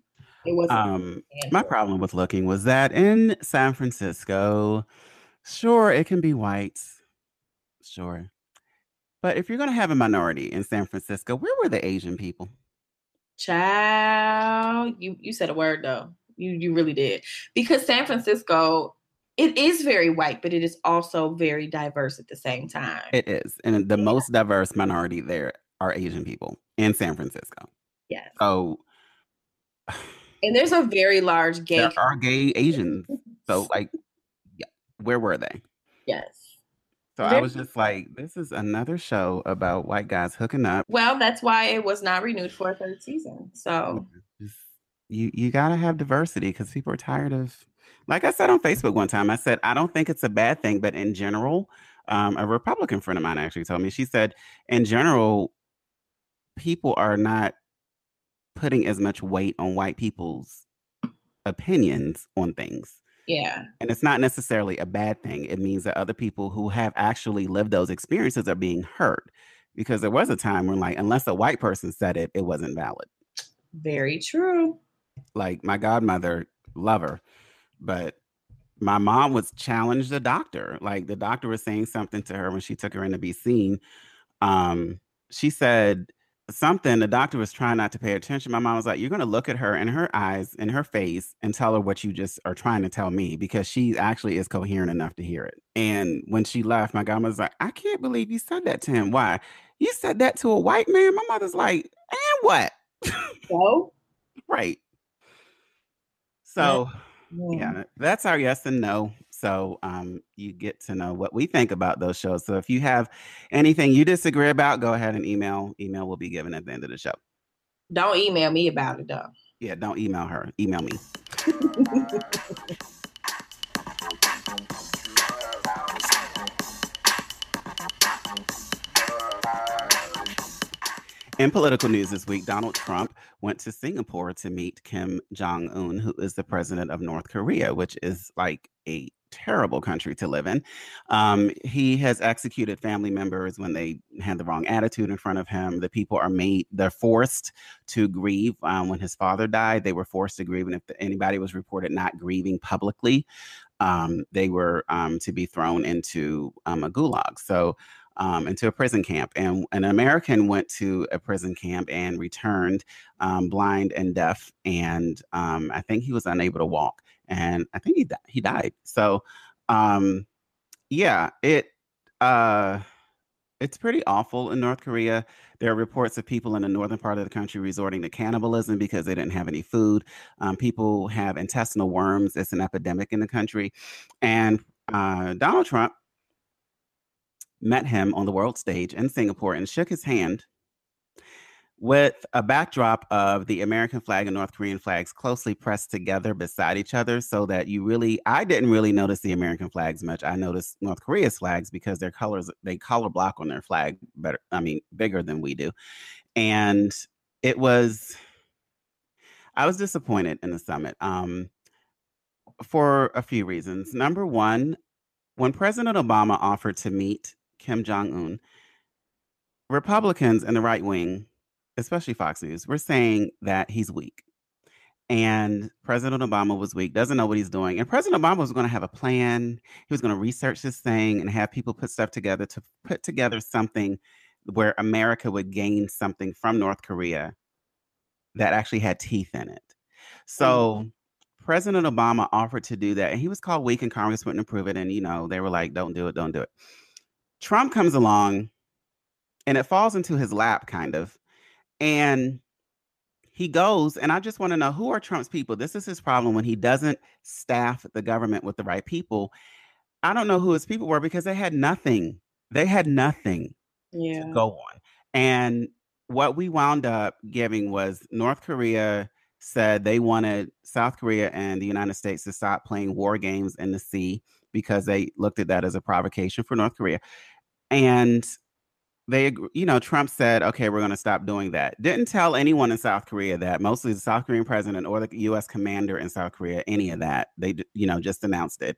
it wasn't. Um, my problem with looking was that in San Francisco, sure, it can be white, sure. But if you're going to have a minority in San Francisco, where were the Asian people? Child, you you said a word though. You you really did because San Francisco, it is very white, but it is also very diverse at the same time. It is. And the Yeah. most diverse minority there are Asian people in San Francisco. yes, So [sighs] and there's a very large gay. there are gay Asians. So, like, yeah, where were they? yes. So I was just like, this is another show about white guys hooking up. Well, that's why it was not renewed for a third season. So you you gotta have diversity because people are tired of like I said on Facebook one time, I said, I don't think it's a bad thing, but in general, um, a Republican friend of mine actually told me, she said, in general, people are not putting as much weight on white people's opinions on things. Yeah, And it's not necessarily a bad thing. It means that other people who have actually lived those experiences are being hurt Because there was a time when, like, unless a white person said it, it wasn't valid. very true. Like my godmother, love her, but my mom was challenged the doctor. Like the doctor was saying something to her when she took her in to be seen. Um, she said something. The doctor was trying not to pay attention. My mom was like, "You're going to look at her in her eyes, in her face, and tell her what you just are trying to tell me because she actually is coherent enough to hear it." And when she left, my godmother was like, "I can't believe you said that to him. Why? You said that to a white man?" My mother's like, "And what?" So [laughs] right. So yeah. yeah, that's our yes and no. So um, you get to know what we think about those shows. So if you have anything you disagree about, go ahead and email. Email will be given at the end of the show. don't email me about it though. Yeah, don't email her. Email me. In political news this week, Donald Trump went to Singapore to meet Kim Jong Un, who is the president of North Korea, which is like a terrible country to live in. Um, he has executed family members when they had the wrong attitude in front of him. The people are made, they're forced to grieve. Um, when his father died, they were forced to grieve. And if anybody was reported not grieving publicly, um, they were um, to be thrown into um, a gulag. So, um, into a prison camp. And an American went to a prison camp and returned um, blind and deaf. And um, I think he was unable to walk. And I think he, di- he died. So, um, yeah, it uh, it's pretty awful in North Korea. There are reports of people in the northern part of the country resorting to cannibalism because they didn't have any food. Um, people have intestinal worms. It's an epidemic in the country. And uh, Donald Trump met him on the world stage in Singapore and shook his hand with a backdrop of the American flag and North Korean flags closely pressed together beside each other so that you really I didn't really notice the American flags much. I noticed North Korea's flags because their colors they color block on their flag better I mean bigger than we do. And it was I was disappointed in the summit um for a few reasons. Number 1, when President Obama offered to meet Kim Jong Un, Republicans and the right wing, especially Fox News, were saying that he's weak. and President Obama was weak, doesn't know what he's doing. And President Obama was going to have a plan. He was going to research this thing and have people put stuff together to put together something where America would gain something from North Korea that actually had teeth in it. So mm-hmm. President Obama offered to do that, and he was called weak, and Congress wouldn't approve it. And you know, they were like, "Don't do it, don't do it." Trump comes along, and it falls into his lap, kind of, and he goes, and I just want to know who are Trump's people. This is his problem when he doesn't staff the government with the right people. I don't know who his people were because they had nothing. They had nothing yeah. to go on. And what we wound up giving was North Korea said they wanted South Korea and the United States to stop playing war games in the sea because they looked at that as a provocation for North Korea. And they, you know, Trump said, okay, we're going to stop doing that. Didn't tell anyone in South Korea that, mostly the South Korean president or the US commander in South Korea, any of that. They, you know, just announced it.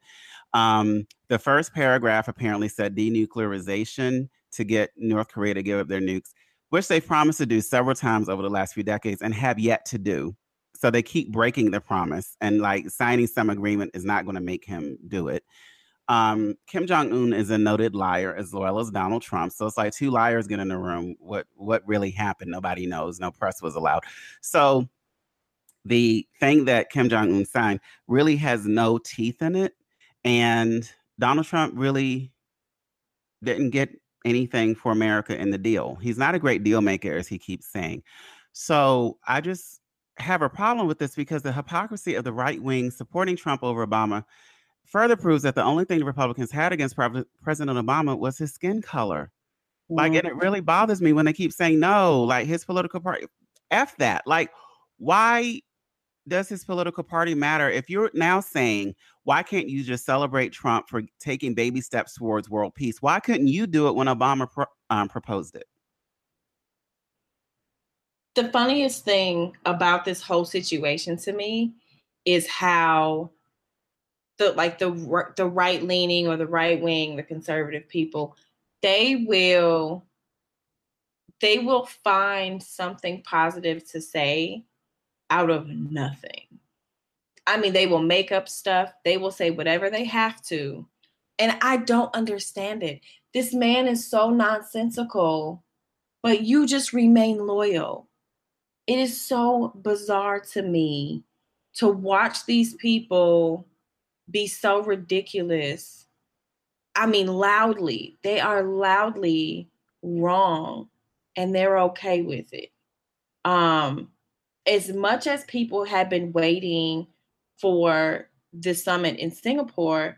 Um, the first paragraph apparently said denuclearization to get North Korea to give up their nukes, which they promised to do several times over the last few decades and have yet to do. So they keep breaking the promise, and like signing some agreement is not going to make him do it. Um, Kim Jong Un is a noted liar as well as Donald Trump. So it's like two liars get in the room. What what really happened? Nobody knows. No press was allowed. So the thing that Kim Jong Un signed really has no teeth in it, and Donald Trump really didn't get anything for America in the deal. He's not a great deal maker, as he keeps saying. So I just have a problem with this because the hypocrisy of the right wing supporting Trump over Obama further proves that the only thing the Republicans had against President Obama was his skin color. Mm-hmm. Like, and it really bothers me when they keep saying no, like his political party, F that. Like, why does his political party matter? If you're now saying, why can't you just celebrate Trump for taking baby steps towards world peace? Why couldn't you do it when Obama pro- um, proposed it? the funniest thing about this whole situation to me is how the like the the right leaning or the right wing, the conservative people, they will they will find something positive to say out of nothing. I mean, they will make up stuff. They will say whatever they have to. And I don't understand it. This man is so nonsensical, but you just remain loyal it is so bizarre to me to watch these people be so ridiculous. I mean, loudly. They are loudly wrong and they're okay with it. Um, as much as people have been waiting for the summit in Singapore,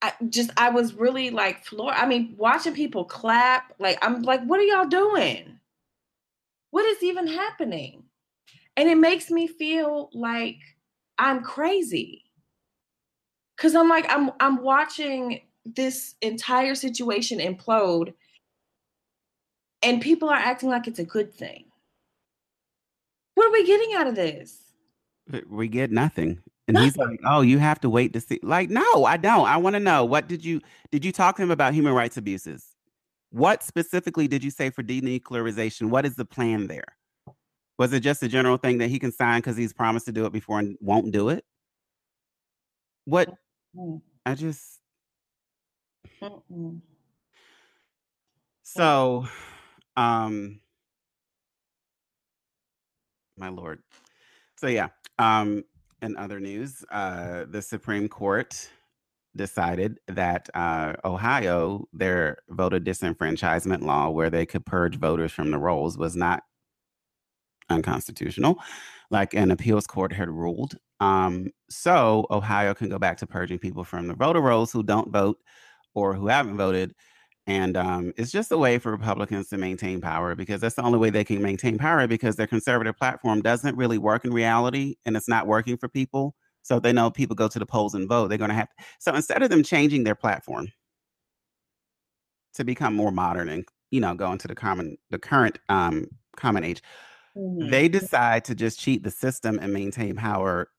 I just I was really like floor. I mean, watching people clap, like I'm like, what are y'all doing? what is even happening? And it makes me feel like I'm crazy. Cause I'm like, I'm I'm watching this entire situation implode and people are acting like it's a good thing. What are we getting out of this? We get nothing. And nothing. he's like, "Oh, you have to wait to see." Like, no, I don't. I want to know what did you did you talk to him about human rights abuses? What specifically did you say for denuclearization? What is the plan there? Was it just a general thing that he can sign because he's promised to do it before and won't do it? What? I just. So, um, my lord. So yeah. Um, in other news, uh, the Supreme Court decided that uh, Ohio, their voter disenfranchisement law, where they could purge voters from the rolls, was not unconstitutional, like an appeals court had ruled. Um, so Ohio can go back to purging people from the voter rolls who don't vote or who haven't voted. And um, it's just a way for Republicans to maintain power because that's the only way they can maintain power because their conservative platform doesn't really work in reality and it's not working for people. So they know people go to the polls and vote. They're going to have. So instead of them changing their platform to become more modern and you know go into the common the current um common age, mm-hmm. they decide to just cheat the system and maintain power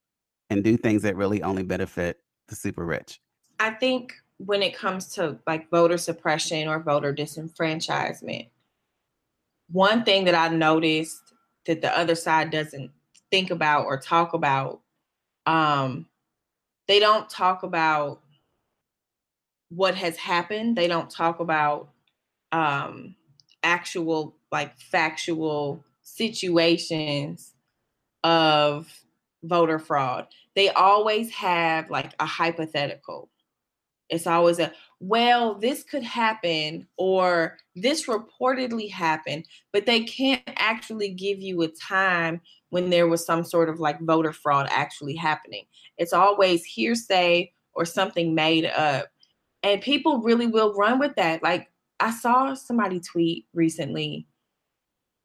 and do things that really only benefit the super rich. I think when it comes to like voter suppression or voter disenfranchisement, one thing that I noticed that the other side doesn't think about or talk about. Um, they don't talk about what has happened. They don't talk about um, actual, like factual situations of voter fraud. They always have like a hypothetical. It's always a, well, this could happen or this reportedly happened, but they can't actually give you a time when there was some sort of like voter fraud actually happening. It's always hearsay or something made up. And people really will run with that. Like I saw somebody tweet recently.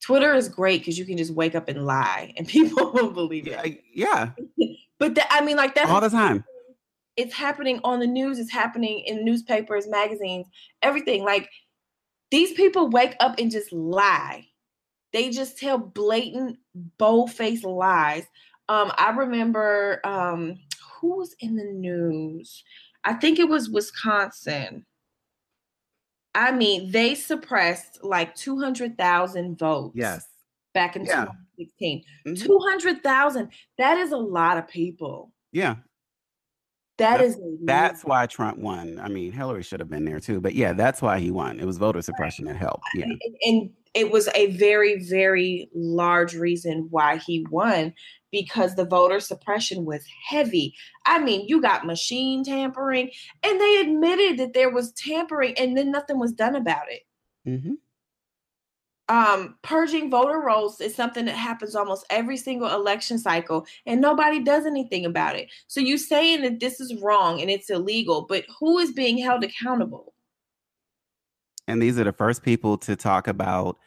Twitter is great because you can just wake up and lie and [laughs] people will believe it. Yeah. [laughs] but that, I mean, like that's all the time. It's happening on the news, it's happening in newspapers, magazines, everything. Like these people wake up and just lie. They just tell blatant, bold-faced lies. Um, I remember um, who was in the news? I think it was Wisconsin. I mean, they suppressed like 200,000 votes. Yes. Back in yeah. 2016. Mm-hmm. 200,000. That is a lot of people. Yeah. That that's, is that's why Trump won. I mean, Hillary should have been there too, but yeah, that's why he won. It was voter suppression that helped. Yeah. And, and it was a very, very large reason why he won because the voter suppression was heavy. I mean, you got machine tampering, and they admitted that there was tampering, and then nothing was done about it. Mm-hmm. Um, purging voter rolls is something that happens almost every single election cycle, and nobody does anything about it. So you saying that this is wrong and it's illegal, but who is being held accountable? And these are the first people to talk about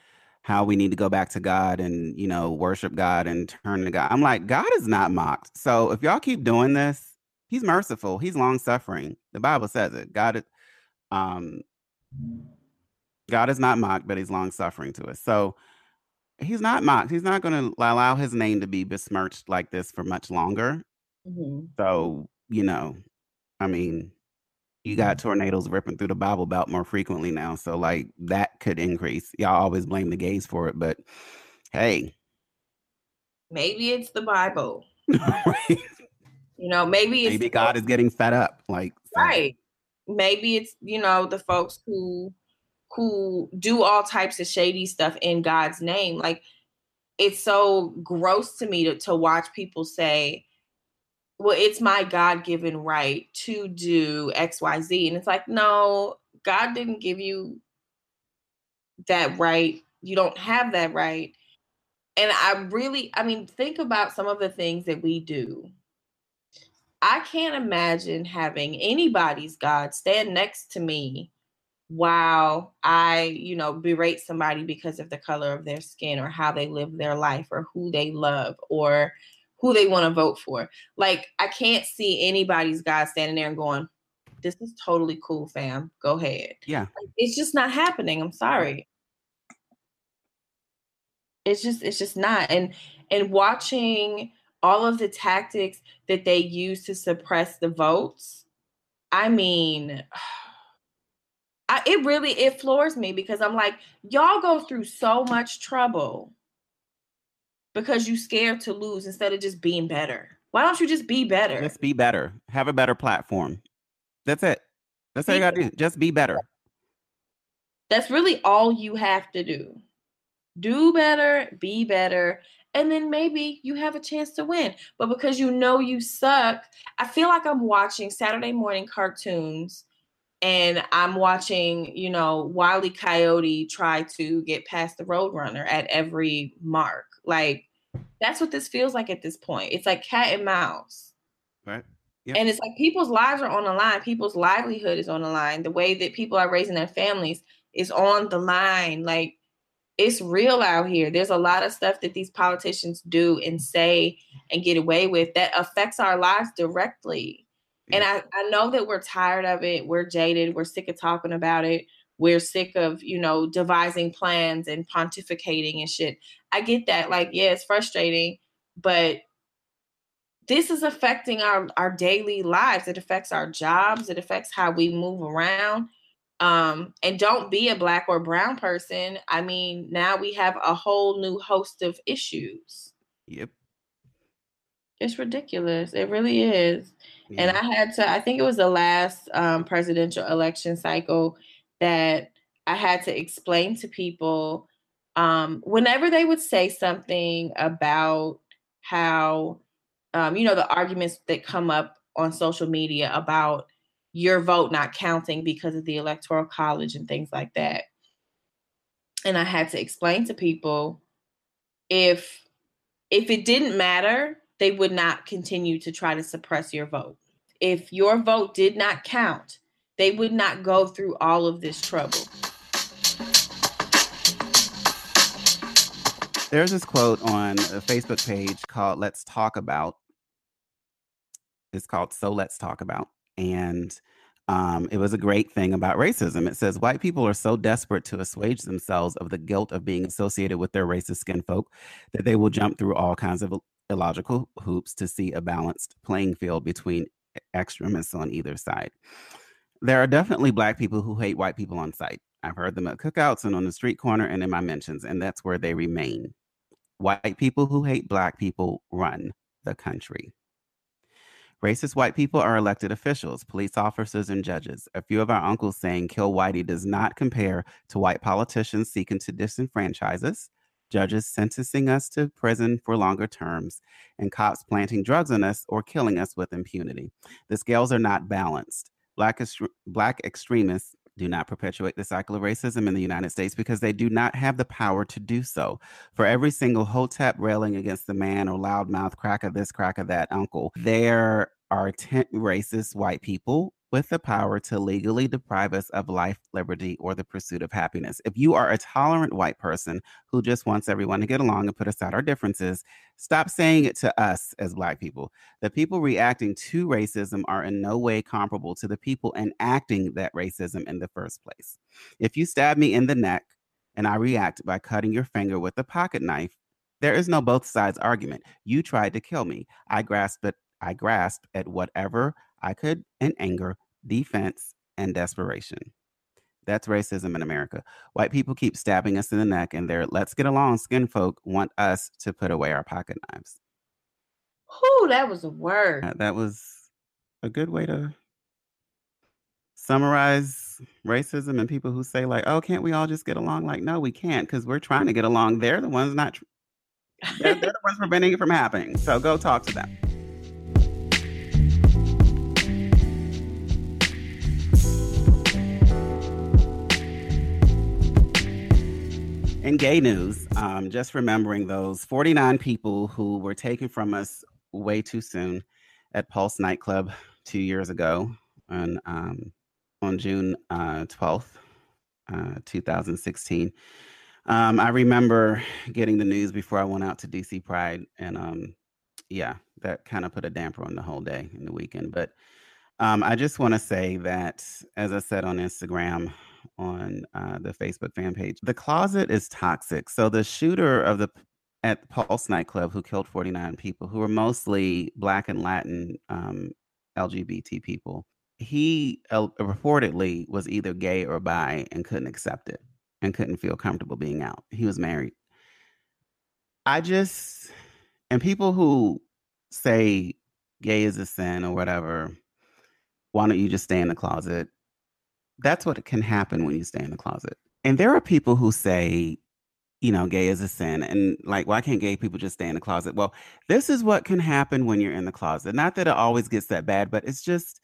how we need to go back to God and, you know, worship God and turn to God. I'm like, God is not mocked. So if y'all keep doing this, he's merciful. He's long suffering. The Bible says it. God um God is not mocked, but he's long suffering to us. So he's not mocked. He's not going to allow his name to be besmirched like this for much longer. Mm-hmm. So, you know, I mean, you mm-hmm. got tornadoes ripping through the Bible Belt more frequently now. So like that could increase. Y'all always blame the gays for it, but hey. Maybe it's the Bible. [laughs] you know, maybe maybe God is getting fed up. Like so. right. Maybe it's, you know, the folks who who do all types of shady stuff in God's name. Like it's so gross to me to, to watch people say, well, it's my God given right to do XYZ. And it's like, no, God didn't give you that right. You don't have that right. And I really, I mean, think about some of the things that we do. I can't imagine having anybody's God stand next to me while I, you know, berate somebody because of the color of their skin or how they live their life or who they love or who they want to vote for. Like I can't see anybody's guy standing there and going, "This is totally cool, fam. Go ahead." Yeah, like, it's just not happening. I'm sorry. It's just it's just not. And and watching all of the tactics that they use to suppress the votes. I mean. [sighs] I, it really it floors me because I'm like, y'all go through so much trouble because you're scared to lose instead of just being better. Why don't you just be better? Just be better. Have a better platform. That's it. That's all you gotta do. Just be better. That's really all you have to do. Do better, be better, and then maybe you have a chance to win. But because you know you suck, I feel like I'm watching Saturday morning cartoons and I'm watching, you know, Wiley Coyote try to get past the Roadrunner at every mark. Like that's what this feels like at this point. It's like cat and mouse. Right. Yep. And it's like people's lives are on the line. People's livelihood is on the line. The way that people are raising their families is on the line. Like it's real out here. There's a lot of stuff that these politicians do and say and get away with that affects our lives directly. And I, I know that we're tired of it. We're jaded. We're sick of talking about it. We're sick of, you know, devising plans and pontificating and shit. I get that. Like, yeah, it's frustrating, but this is affecting our our daily lives. It affects our jobs. It affects how we move around. um, and don't be a black or brown person, I mean, now we have a whole new host of issues. Yep. It's ridiculous. It really is. Yeah. And I had to, I think it was the last um, presidential election cycle that I had to explain to people um, whenever they would say something about how, um, you know, the arguments that come up on social media about your vote not counting because of the electoral college and things like that. And I had to explain to people if if it didn't matter, they would not continue to try to suppress your vote. If your vote did not count, they would not go through all of this trouble. There's this quote on a Facebook page called Let's Talk About. It's called So Let's Talk About. And um, it was a great thing about racism. It says white people are so desperate to assuage themselves of the guilt of being associated with their racist skin folk that they will jump through all kinds of illogical hoops to see a balanced playing field between extremists on either side. There are definitely black people who hate white people on sight. I've heard them at cookouts and on the street corner and in my mentions, and that's where they remain. White people who hate black people run the country. Racist white people are elected officials, police officers, and judges. A few of our uncles saying kill whitey does not compare to white politicians seeking to disenfranchise us, judges sentencing us to prison for longer terms, and cops planting drugs on us or killing us with impunity. The scales are not balanced. Black, black extremists do not perpetuate the cycle of racism in the United States because they do not have the power to do so. For every single hotep railing against the man or loudmouth crack of this, crack of that uncle, there are 10 racist white people with the power to legally deprive us of life, liberty, or the pursuit of happiness. If you are a tolerant white person who just wants everyone to get along and put aside our differences, stop saying it to us as black people. The people reacting to racism are in no way comparable to the people enacting that racism in the first place. If you stab me in the neck and I react by cutting your finger with a pocket knife, there is no both sides argument. You tried to kill me. I grasped it. I grasped at whatever I could in anger, defense, and desperation. That's racism in America. White people keep stabbing us in the neck, and their let's get along skin folk want us to put away our pocket knives. Whew, that was a word. Uh, that was a good way to summarize racism and people who say, like, oh, can't we all just get along? Like, no, we can't because we're trying to get along. They're the ones not, tr- they're, they're the ones preventing it from happening. So go talk to them. In gay news, um, just remembering those 49 people who were taken from us way too soon at Pulse nightclub two years ago on um, on June uh, 12th, uh, 2016. Um, I remember getting the news before I went out to DC Pride, and um, yeah, that kind of put a damper on the whole day and the weekend. But um, I just want to say that, as I said on Instagram, on uh, the Facebook fan page. The closet is toxic. So the shooter of the at the Pulse nightclub who killed 49 people, who were mostly Black and Latin um, LGBT people, he uh, reportedly was either gay or bi and couldn't accept it and couldn't feel comfortable being out. He was married. I just, and people who say gay is a sin or whatever, why don't you just stay in the closet? That's what can happen when you stay in the closet. And there are people who say, you know, gay is a sin. And like, why can't gay people just stay in the closet? Well, this is what can happen when you're in the closet. Not that it always gets that bad, but it's just,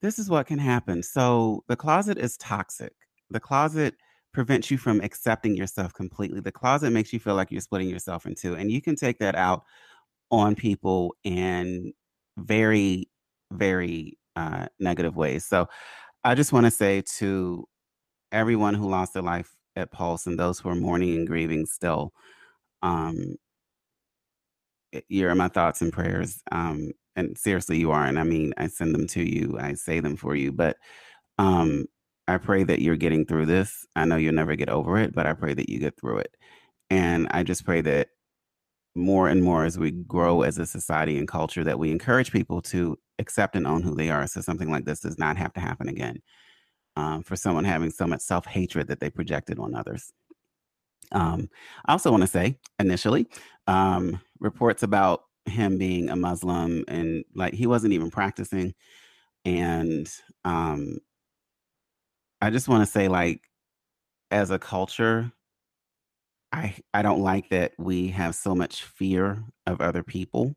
this is what can happen. So the closet is toxic. The closet prevents you from accepting yourself completely. The closet makes you feel like you're splitting yourself in two. And you can take that out on people in very, very uh, negative ways. So I just want to say to everyone who lost their life at Pulse and those who are mourning and grieving still, um, you're in my thoughts and prayers. Um, and seriously, you are. And I mean, I send them to you, I say them for you. But um, I pray that you're getting through this. I know you'll never get over it, but I pray that you get through it. And I just pray that more and more as we grow as a society and culture that we encourage people to accept and own who they are so something like this does not have to happen again um, for someone having so much self hatred that they projected on others. Um, I also want to say initially, um, reports about him being a Muslim and like he wasn't even practicing. And um, I just want to say, like, as a culture, I I don't like that we have so much fear of other people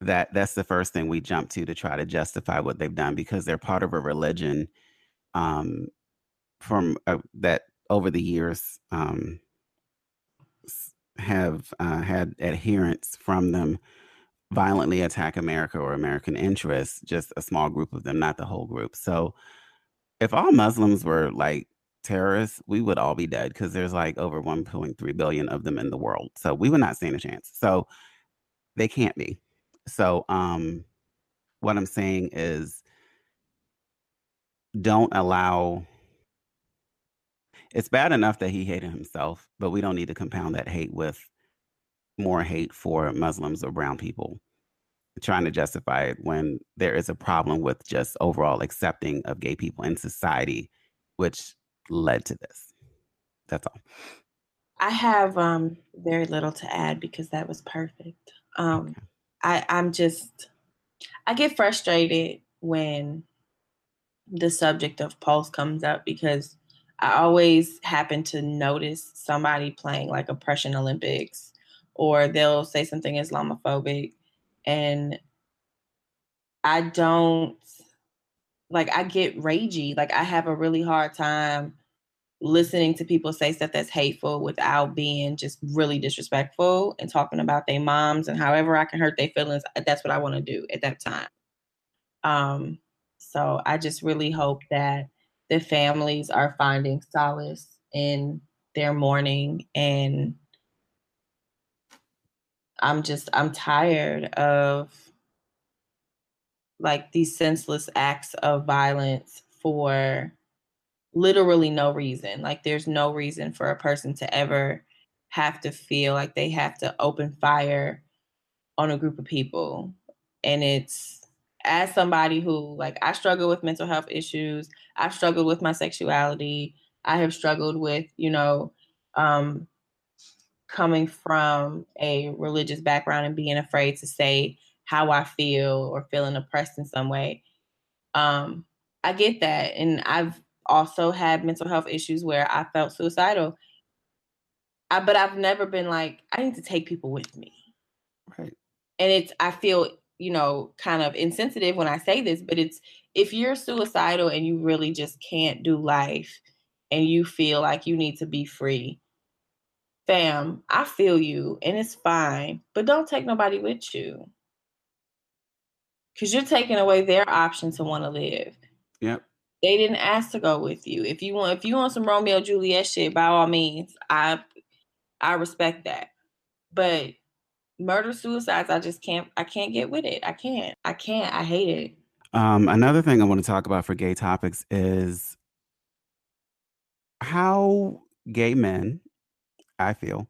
that that's the first thing we jump to to try to justify what they've done because they're part of a religion um, from uh, that over the years um, have uh, had adherents from them violently attack America or American interests, just a small group of them, not the whole group. So if all Muslims were like terrorists, we would all be dead because there's like over 1.3 billion of them in the world. So we would not stand a chance. So they can't be. So um what I'm saying is don't allow it's bad enough that he hated himself, but we don't need to compound that hate with more hate for Muslims or brown people trying to justify it when there is a problem with just overall accepting of gay people in society, which led to this. That's all. I have um, very little to add because that was perfect. Um, okay. I, I'm just, I get frustrated when the subject of Pulse comes up because I always happen to notice somebody playing like oppression Olympics or they'll say something Islamophobic and I don't like I get ragey. Like I have a really hard time listening to people say stuff that's hateful without being just really disrespectful and talking about their moms and however I can hurt their feelings. That's what I want to do at that time. Um so I just really hope that the families are finding solace in their mourning and I'm just I'm tired of like these senseless acts of violence for literally no reason. Like there's no reason for a person to ever have to feel like they have to open fire on a group of people. And it's as somebody who like I struggle with mental health issues, I've struggled with my sexuality, I have struggled with, you know, um coming from a religious background and being afraid to say how I feel or feeling oppressed in some way. Um I get that and I've also had mental health issues where I felt suicidal. I, but I've never been like I need to take people with me. Right. And it's I feel you know, kind of insensitive when I say this, but it's if you're suicidal and you really just can't do life and you feel like you need to be free, fam, I feel you and it's fine, but don't take nobody with you. Cause you're taking away their option to want to live. Yep. They didn't ask to go with you. If you want if you want some Romeo Juliet shit, by all means, I I respect that. But murder suicides i just can't i can't get with it i can't i can't i hate it um another thing i want to talk about for gay topics is how gay men i feel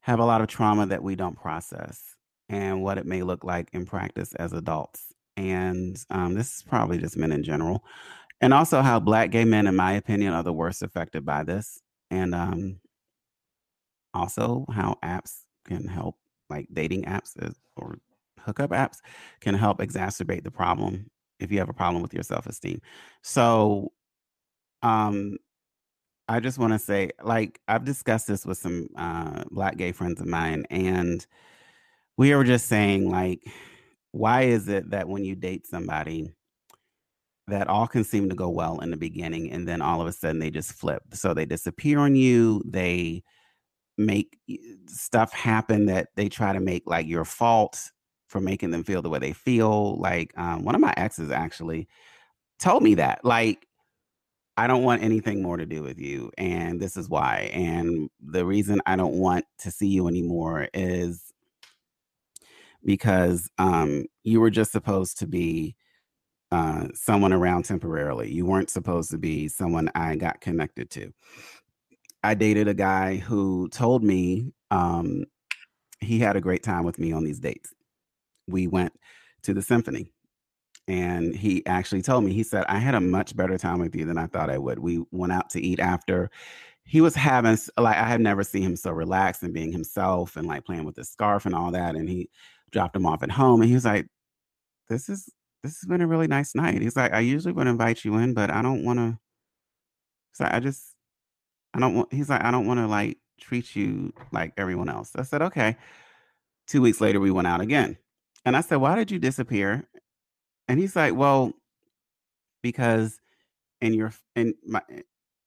have a lot of trauma that we don't process and what it may look like in practice as adults and um, this is probably just men in general and also how black gay men in my opinion are the worst affected by this and um, also how apps can help like dating apps or hookup apps can help exacerbate the problem if you have a problem with your self-esteem. So um I just want to say like I've discussed this with some uh black gay friends of mine and we were just saying like why is it that when you date somebody that all can seem to go well in the beginning and then all of a sudden they just flip so they disappear on you they make stuff happen that they try to make like your fault for making them feel the way they feel. Like um, one of my exes actually told me that, like, I don't want anything more to do with you, and this is why. And the reason I don't want to see you anymore is because um, you were just supposed to be uh, someone around temporarily. You weren't supposed to be someone I got connected to. I dated a guy who told me um, he had a great time with me on these dates. We went to the symphony and he actually told me he said i had a much better time with you than i thought i would we went out to eat after he was having like i had never seen him so relaxed and being himself and like playing with his scarf and all that and he dropped him off at home and he was like this is this has been a really nice night he's like i usually would invite you in but i don't want to so i just i don't want he's like i don't want to like treat you like everyone else i said okay two weeks later we went out again and i said why did you disappear and he's like well because in your in my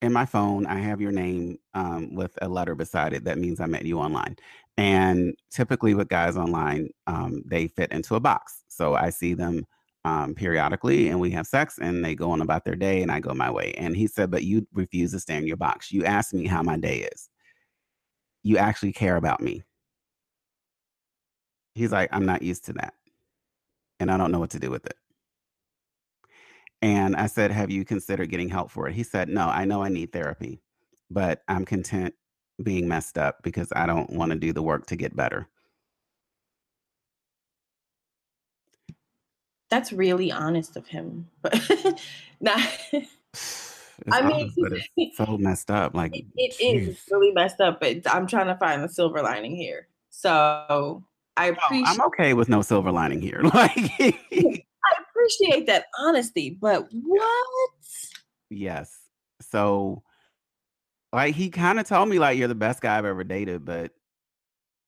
in my phone, I have your name um, with a letter beside it. That means I met you online. And typically, with guys online, um, they fit into a box. So I see them um, periodically and we have sex and they go on about their day and I go my way. And he said, But you refuse to stay in your box. You ask me how my day is. You actually care about me. He's like, I'm not used to that. And I don't know what to do with it. And I said, Have you considered getting help for it? He said, No, I know I need therapy, but I'm content being messed up because I don't want to do the work to get better. That's really honest of him. But [laughs] not I mean, it's [laughs] so messed up. Like it, it is really messed up, but I'm trying to find the silver lining here. So I appreciate. I'm okay with no silver lining here. [laughs] Like I appreciate that honesty, but what? Yes. So, like, he kind of told me, like, you're the best guy I've ever dated, but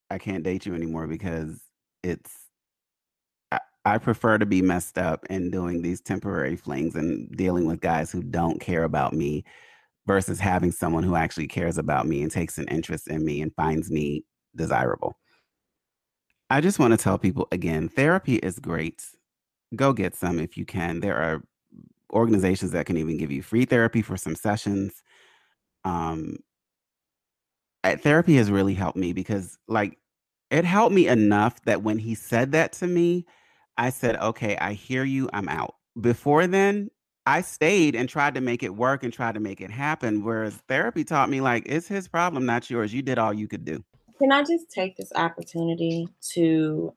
I can't date you anymore because it's, I, prefer to be messed up and doing these temporary flings and dealing with guys who don't care about me versus having someone who actually cares about me and takes an interest in me and finds me desirable. I just want to tell people again therapy is great go get some if you can. There are organizations that can even give you free therapy for some sessions. Um, therapy has really helped me because, like, it helped me enough that when he said that to me, I said, okay, I hear you, I'm out. Before then, I stayed and tried to make it work and tried to make it happen. Whereas therapy taught me, like, it's his problem, not yours. You did all you could do. Can I just take this opportunity to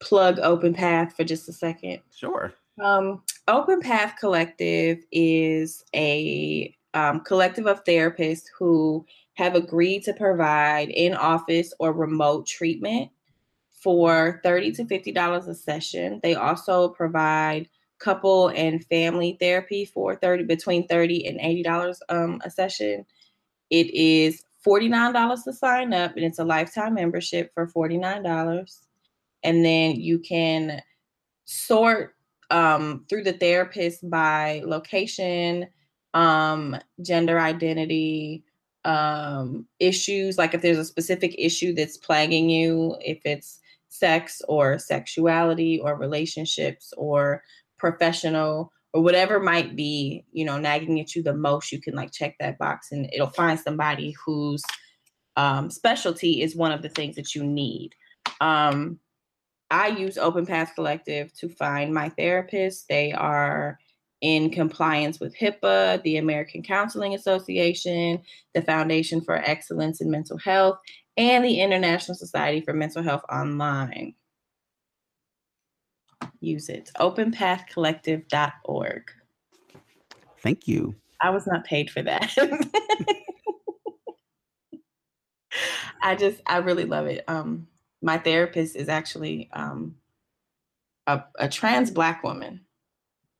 plug Open Path for just a second? Sure. Um, Open Path Collective is a um, collective of therapists who have agreed to provide in office or remote treatment for 30 to $50 a session. They also provide couple and family therapy for 30 between 30 and $80 um, a session. It is $49 to sign up and it's a lifetime membership for $49 and then you can sort um, through the therapist by location, um, gender identity, um, issues. Like if there's a specific issue that's plaguing you, if it's sex or sexuality or relationships or professional or whatever might be, you know, nagging at you the most, you can like check that box and it'll find somebody whose um, specialty is one of the things that you need. Um, I use Open Path Collective to find my therapist. They are in compliance with HIPAA, the American Counseling Association, the Foundation for Excellence in Mental Health, and the International Society for Mental Health Online. Use it. openpathcollective.org. Thank you. I was not paid for that. [laughs] I just, I really love it. Um, my therapist is actually um, a, a trans black woman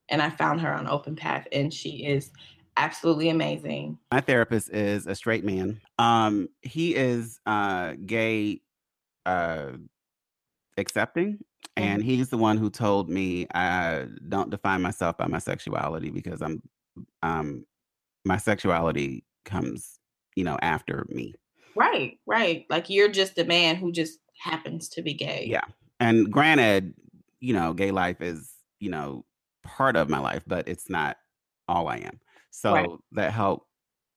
and i found her on open path and she is absolutely amazing my therapist is a straight man um he is uh gay uh accepting and mm-hmm. he's the one who told me i don't define myself by my sexuality because i'm um my sexuality comes you know after me right right like you're just a man who just happens to be gay. Yeah. And granted, you know, gay life is, you know, part of my life, but it's not all I am. So right. that helped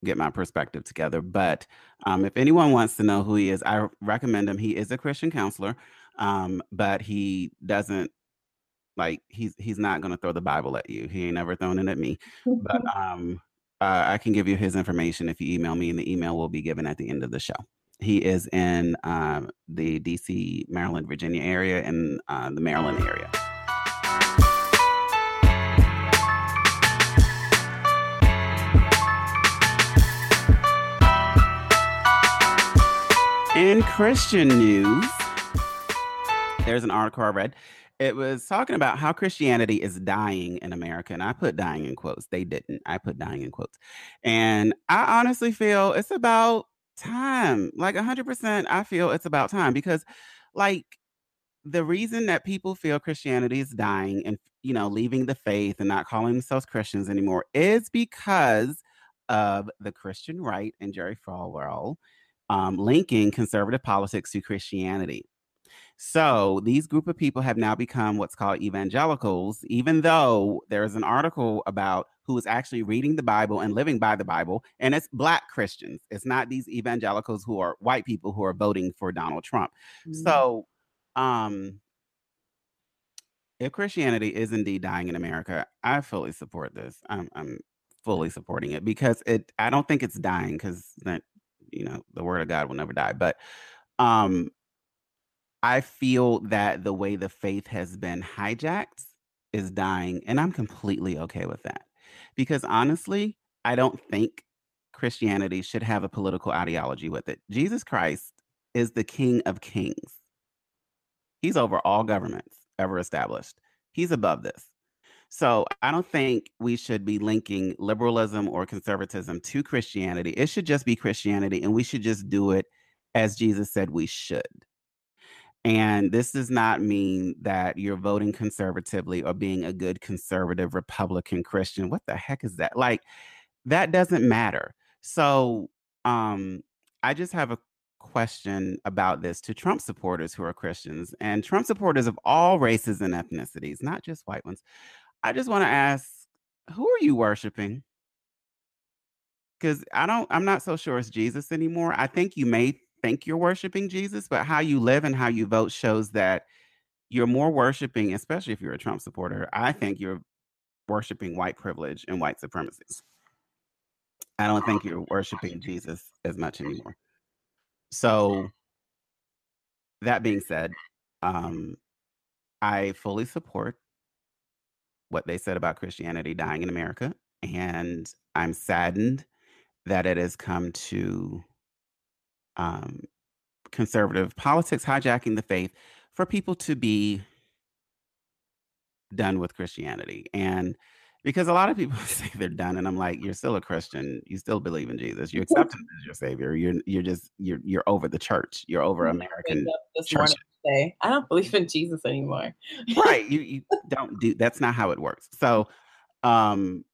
get my perspective together. But um, if anyone wants to know who he is, I recommend him. He is a Christian counselor, um, but he doesn't like he's he's not going to throw the Bible at you. He ain't never thrown it at me. but [laughs] um, uh, I can give you his information if you email me, and the email will be given at the end of the show. He is in um, the DC, Maryland, Virginia area and uh, the Maryland area. In Christian news, there's an article I read. It was talking about how Christianity is dying in America. And I put dying in quotes. They didn't. I put dying in quotes. And I honestly feel it's about time. Like 100%, I feel it's about time because, like, the reason that people feel Christianity is dying and, you know, leaving the faith and not calling themselves Christians anymore is because of the Christian right and Jerry Falwell um, linking conservative politics to Christianity. So these group of people have now become what's called evangelicals, even though there's an article about who is actually reading the Bible and living by the Bible, and it's black Christians. It's not these evangelicals who are white people who are voting for Donald Trump. Mm-hmm. So um if Christianity is indeed dying in America, I fully support this. I'm, I'm fully supporting it because it. I don't think it's dying because that you know the word of God will never die. But um, I feel that the way the faith has been hijacked is dying, and I'm completely okay with that because honestly, I don't think Christianity should have a political ideology with it. Jesus Christ is the King of Kings. He's over all governments ever established. He's above this. So I don't think we should be linking liberalism or conservatism to Christianity. It should just be Christianity, and we should just do it as Jesus said we should. And this does not mean that you're voting conservatively or being a good conservative Republican Christian. What the heck is that? Like, that doesn't matter. So, um, I just have a question about this to Trump supporters who are Christians and Trump supporters of all races and ethnicities, not just white ones. I just want to ask, who are you worshiping? Because I don't, I'm not so sure it's Jesus anymore. I think you may think you're worshiping Jesus, but how you live and how you vote shows that you're more worshiping, especially if you're a Trump supporter. I think you're worshiping white privilege and white supremacy. I don't think you're worshiping Jesus as much anymore. So, that being said, um, I fully support what they said about Christianity dying in America. And I'm saddened that it has come to um, conservative politics hijacking the faith for people to be done with Christianity. And because a lot of people [laughs] say they're done, and I'm like, you're still a Christian. You still believe in Jesus. You accept him as your savior. You're you're just you're you're over the church. You're over American church. Say, I don't believe in Jesus anymore. right. You [laughs] you don't do that's not how it works. So um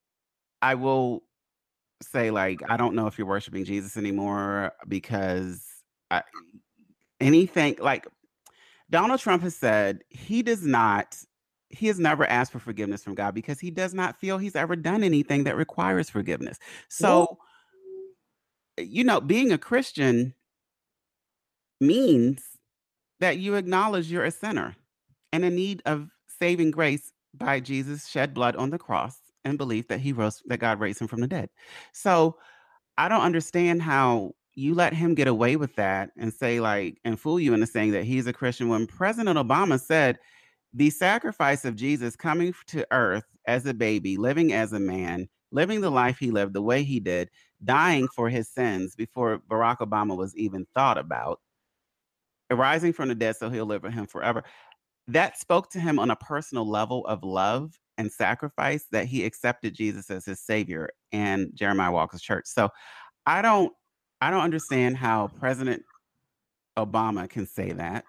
I will say like I don't know if you're worshiping Jesus anymore because I, anything like Donald Trump has said he does not he has never asked for forgiveness from God because he does not feel he's ever done anything that requires forgiveness. So eh, you know, being a Christian means that you acknowledge you're a sinner and in need of saving grace by Jesus shed blood on the cross and belief that he rose that God raised him from the dead. So I don't understand how you let him get away with that and say like and fool you into saying that he's a Christian when President Obama said the sacrifice of Jesus coming to earth as a baby, living as a man, living the life he lived the way he did, dying for his sins before Barack Obama was even thought about, arising from the dead so he'll live with him forever. That spoke to him on a personal level of love and sacrifice that he accepted Jesus as his savior and Jeremiah Walker's church. So I don't I don't understand how President Obama can say that,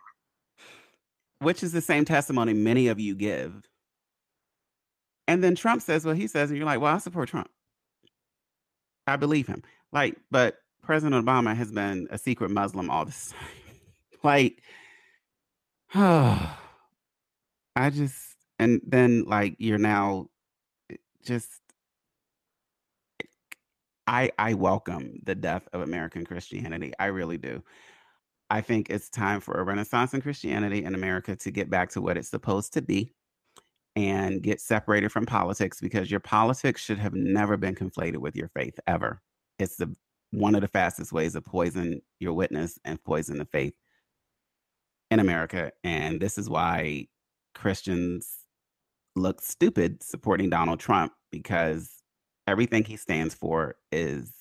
which is the same testimony many of you give. And then Trump says what he says, and you're like, well, I support Trump. I believe him. Like, but President Obama has been a secret Muslim all this [laughs] time. like, oh, [sighs] I just, and then like you're now eh, just I I welcome the death of American Christianity. I really do. I think it's time for a renaissance in Christianity in America to get back to what it's supposed to be and get separated from politics because your politics should have never been conflated with your faith ever. It's the one of the fastest ways to poison your witness and poison the faith in America. And this is why Christians look stupid supporting Donald Trump because everything he stands for is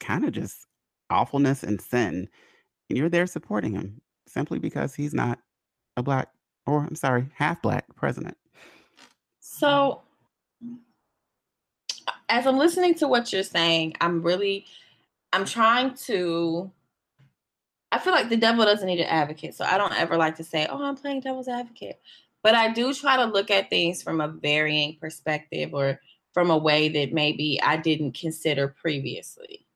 kind of just awfulness and sin and you're there supporting him simply because he's not a black or I'm sorry, half black president. So as I'm listening to what you're saying, I'm really I'm trying to I feel like the devil doesn't need an advocate. So I don't ever like to say, "Oh, I'm playing devil's advocate." But I do try to look at things from a varying perspective or from a way that maybe I didn't consider previously.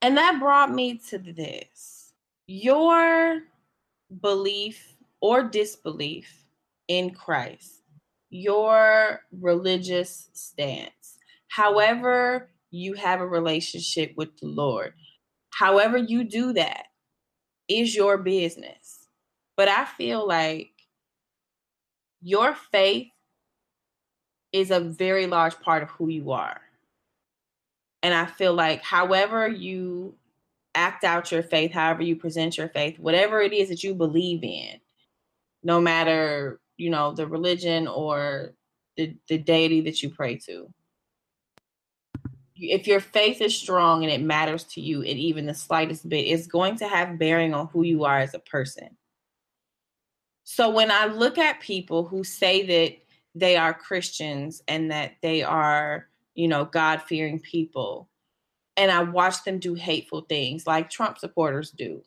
And that brought me to this. Your belief or disbelief in Christ, your religious stance, however you have a relationship with the Lord, however you do that is your business. But I feel like your faith is a very large part of who you are. And I feel like, however, you act out your faith, however, you present your faith, whatever it is that you believe in, no matter, you know, the religion or the, the deity that you pray to. If your faith is strong and it matters to you, and even the slightest bit, it's going to have bearing on who you are as a person. So when I look at people who say that they are Christians and that they are, you know, God fearing people, and I watch them do hateful things like Trump supporters do.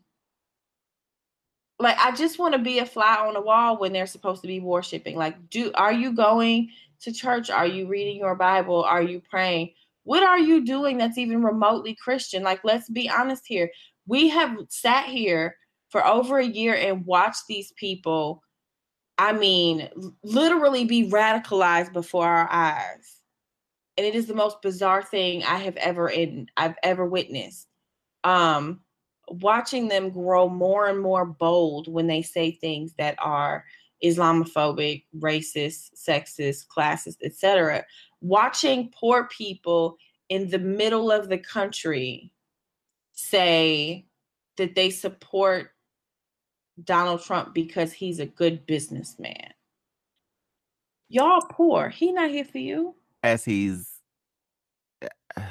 Like I just want to be a fly on the wall when they're supposed to be worshiping. Like, do are you going to church? Are you reading your Bible? Are you praying? What are you doing that's even remotely Christian? Like, let's be honest here. We have sat here for over a year and watch these people, I mean, literally be radicalized before our eyes. And it is the most bizarre thing I have ever in I've ever witnessed. Um, watching them grow more and more bold when they say things that are Islamophobic, racist, sexist, classist, etc. Watching poor people in the middle of the country say that they support Donald Trump because he's a good businessman. Y'all poor. He not here for you. As he's [sighs] uh,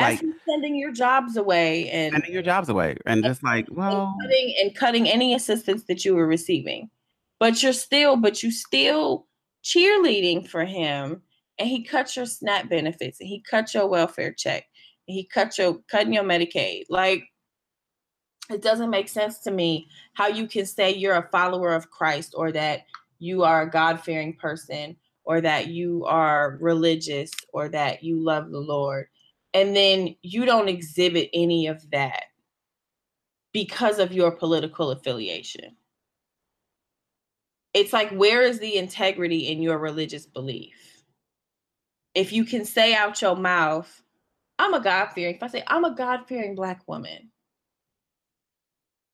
like sending your jobs away and sending your jobs away and just like well and cutting, and cutting any assistance that you were receiving. But you're still, but you still cheerleading for him and he cut your SNAP benefits and he cut your welfare check and he cut your cutting your Medicaid. Like it doesn't make sense to me how you can say you're a follower of Christ or that you are a God fearing person or that you are religious or that you love the Lord. And then you don't exhibit any of that because of your political affiliation. It's like, where is the integrity in your religious belief? If you can say out your mouth, I'm a God fearing, if I say, I'm a God fearing Black woman,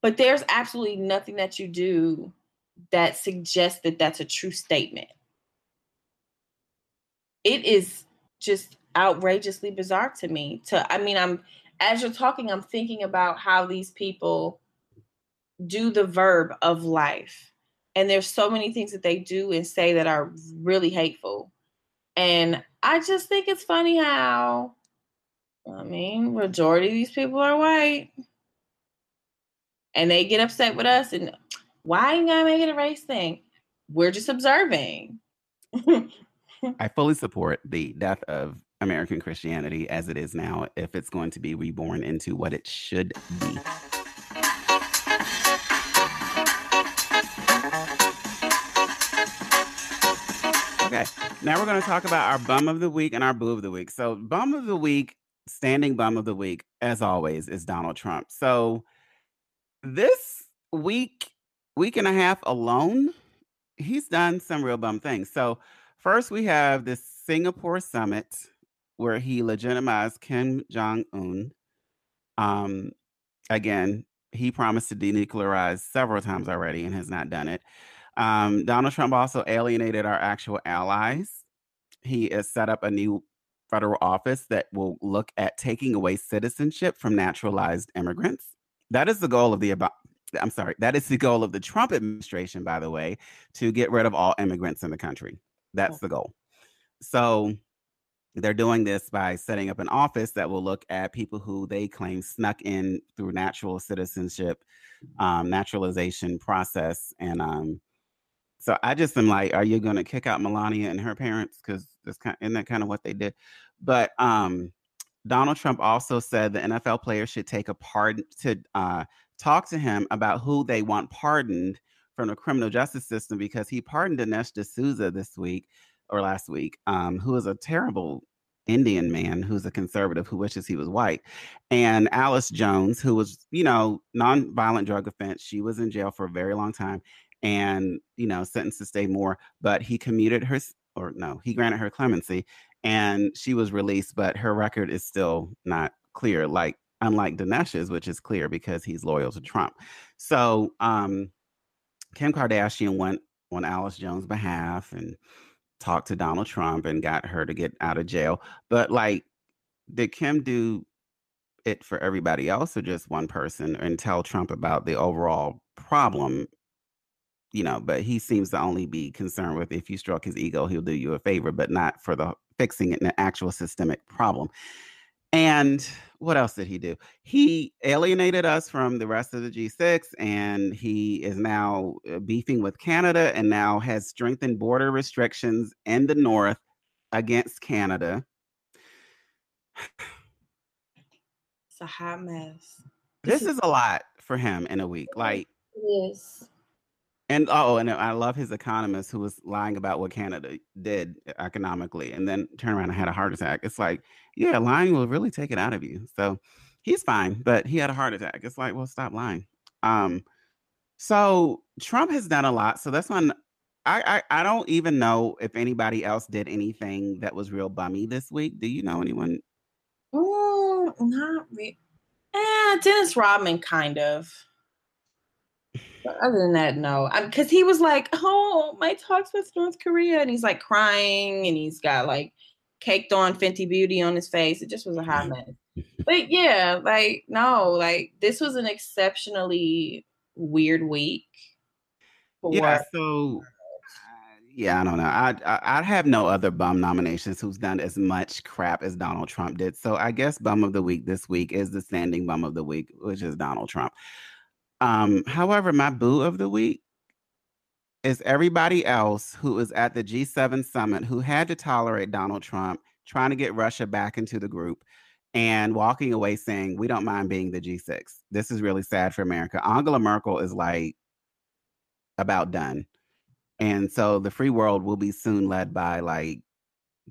but there's absolutely nothing that you do that suggests that that's a true statement. It is just outrageously bizarre to me. To I mean, I'm as you're talking, I'm thinking about how these people do the verb of life. And there's so many things that they do and say that are really hateful. And I just think it's funny how I mean, majority of these people are white and they get upset with us and why you gotta a race thing? We're just observing. [laughs] I fully support the death of American Christianity as it is now if it's going to be reborn into what it should be. Okay, now we're going to talk about our bum of the week and our boo of the week. So, bum of the week, standing bum of the week, as always, is Donald Trump. So, this week, week and a half alone, he's done some real bum things. So, first, we have this Singapore summit where he legitimized Kim Jong Un. Um, again, he promised to denuclearize several times already and has not done it. Um, Donald Trump also alienated our actual allies. He has set up a new federal office that will look at taking away citizenship from naturalized immigrants. That is the goal of the I'm sorry, that is the goal of the Trump administration, by the way, to get rid of all immigrants in the country. That's the goal. So they're doing this by setting up an office that will look at people who they claim snuck in through natural citizenship um, naturalization process and um, so i just am like are you going to kick out melania and her parents? Because that's kind isn't that kind of what they did? But um, donald trump also said the nfl players should take a pardon to uh, talk to him about who they want pardoned from the criminal justice system because he pardoned dinesh d'souza this week or last week, um, who is a terrible Indian man who's a conservative who wishes he was white, and Alice Jones, who was, you know, nonviolent drug offense. She was in jail for a very long time and, you know, sentenced to stay more, but he commuted her, or no, he granted her clemency and she was released, but her record is still not clear, like, unlike Dinesh's, which is clear because he's loyal to Trump. So, um, Kim Kardashian went on Alice Jones' behalf and talked to Donald Trump and got her to get out of jail. But like, did Kim do it for everybody else or just one person and tell Trump about the overall problem? You know, but he seems to only be concerned with if you stroke his ego, he'll do you a favor, but not for the fixing it in an actual systemic problem. And what else did he do? He alienated us from the rest of the G6 and he is now uh, beefing with Canada and now has strengthened border restrictions in the north against Canada. It's a hot mess. This is a lot for him in a week. Like, is. And oh, and I love his economist who was lying about what Canada did economically and then turned around and had a heart attack. It's like, yeah, lying will really take it out of you. So he's fine, but he had a heart attack. It's like, well, stop lying. Um, so Trump has done a lot. So that's one I, I I don't even know if anybody else did anything that was real bummy this week. Do you know anyone? Mm, not really. Eh, Dennis Rodman kind of. But other than that, no. Because he was like, "Oh, my talks with North Korea," and he's like crying, and he's got like caked on Fenty Beauty on his face. It just was a hot mess. [laughs] But yeah, like no, like this was an exceptionally weird week. Yeah. So. Uh, yeah, I don't know. I, I I have no other bum nominations who's done as much crap as Donald Trump did. So I guess bum of the week this week is the standing bum of the week, which is Donald Trump. Um, however, my boo of the week is everybody else who was at the G7 summit who had to tolerate Donald Trump trying to get Russia back into the group and walking away saying, We don't mind being the G6. This is really sad for America. Angela Merkel is like about done. And so the free world will be soon led by like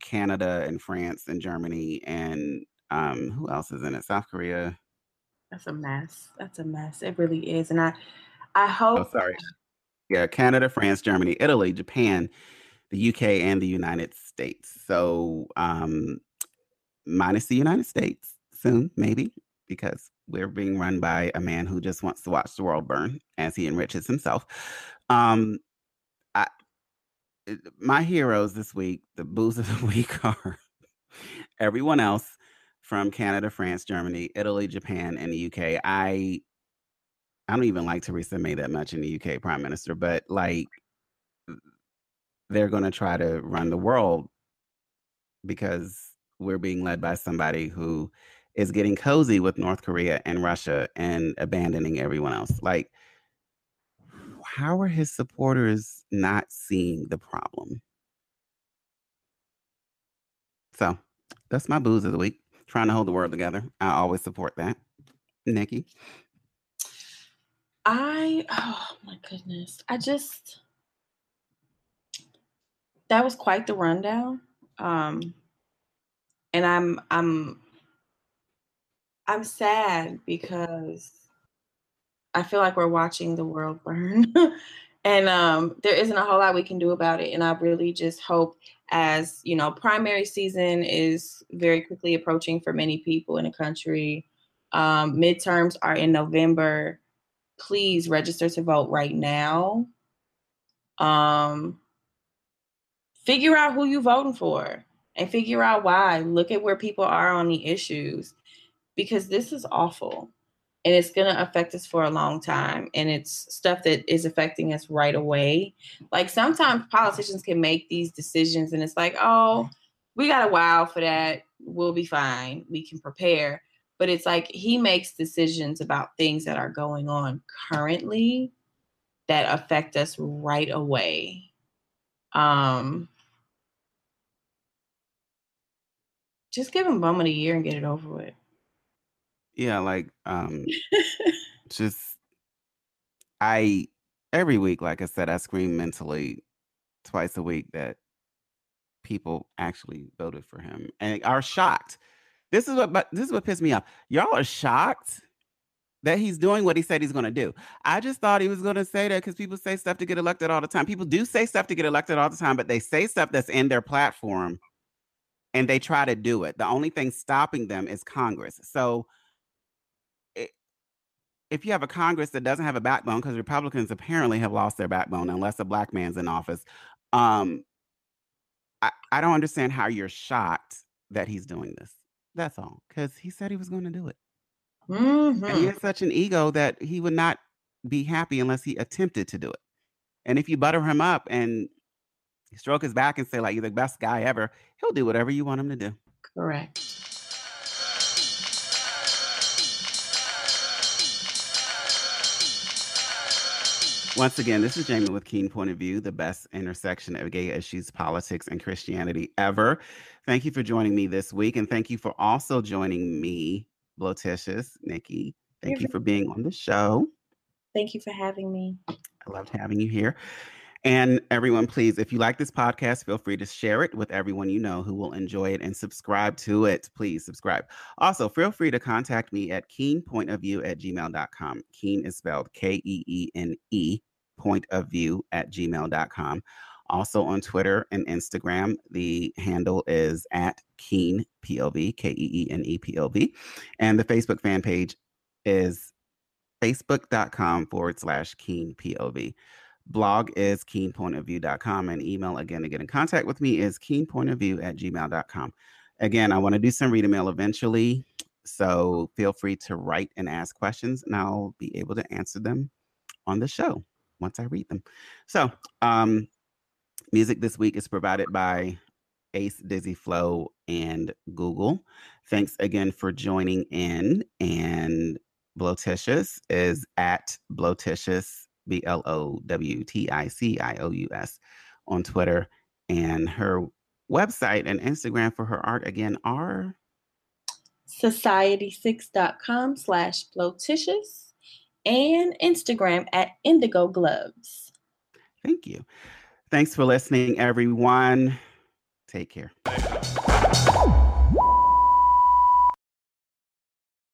Canada and France and Germany and um, who else is in it? South Korea. That's a mess. That's a mess. It really is. And I I hope Oh, sorry. Yeah, Canada, France, Germany, Italy, Japan, the UK, and the United States. So um minus the United States soon, maybe, because we're being run by a man who just wants to watch the world burn as he enriches himself. Um I my heroes this week, the boos of the [laughs] week are everyone else from Canada, France, Germany, Italy, Japan, and the UK. I I don't even like Theresa May that much in the UK prime minister, but like they're going to try to run the world because we're being led by somebody who is getting cozy with North Korea and Russia and abandoning everyone else. Like, how are his supporters not seeing the problem? So that's my booze of the week trying to hold the world together. I always support that. Nikki. I oh my goodness. I just that was quite the rundown. Um and I'm I'm I'm sad because I feel like we're watching the world burn. [laughs] and um, there isn't a whole lot we can do about it. And I really just hope, as you know, primary season is very quickly approaching for many people in the country. Um, midterms are in November. Please register to vote right now. Um, figure out who you're voting for and figure out why. Look at where people are on the issues because this is awful and it's going to affect us for a long time and it's stuff that is affecting us right away like sometimes politicians can make these decisions and it's like oh we got a while for that. We'll be fine. We can prepare. But it's like he makes decisions about things that are going on currently that affect us right away. Um, just give him bum of the year and get it over with. Yeah, like um [laughs] just I every week, like I said, I scream mentally twice a week that people actually voted for him and are shocked. This is what but this is what pissed me off. Y'all are shocked that he's doing what he said he's going to do. I just thought he was going to say that because people say stuff to get elected all the time. People do say stuff to get elected all the time, but they say stuff that's in their platform and they try to do it. The only thing stopping them is Congress. So if you have a Congress that doesn't have a backbone, because Republicans apparently have lost their backbone unless a black man's in office, um, I, I don't understand how you're shocked that he's doing this. That's all, because he said he was going to do it. Mm-hmm. And he has such an ego that he would not be happy unless he attempted to do it. And if you butter him up and stroke his back and say, like, you're the best guy ever, he'll do whatever you want him to do. Correct. Once again, this is Jamie with Keene Point of View, the best intersection of gay issues, politics, and Christianity ever. Thank you for joining me this week. And thank you for also joining me, Blowticious, Nikki. Thank You're you for being on the show. Thank you for having me. I loved having you here. And everyone, please, if you like this podcast, feel free to share it with everyone you know who will enjoy it and subscribe to it. Please subscribe. Also, feel free to contact me at keenepointofview at gmail.com. Keene is spelled K E E N E, point of view at gmail.com. Also on Twitter and Instagram, the handle is at Keene POV, K E E N E P O V. And the Facebook fan page is facebook.com forward slash Keene POV. Blog is keenepointofview.com and email again to get in contact with me is keenepointofview at gmail.com. Again, I want to do some read mail eventually. So feel free to write and ask questions and I'll be able to answer them on the show once I read them. So, um, music this week is provided by Ace Dizzy Flow and Google. Thanks again for joining in. And Blowticious is at Blowticious B L O W T I C I O U S on Twitter. And her website and Instagram for her art again are society6.com slash blowticious and Instagram at indigo gloves. Thank you. Thanks for listening, everyone. Take care.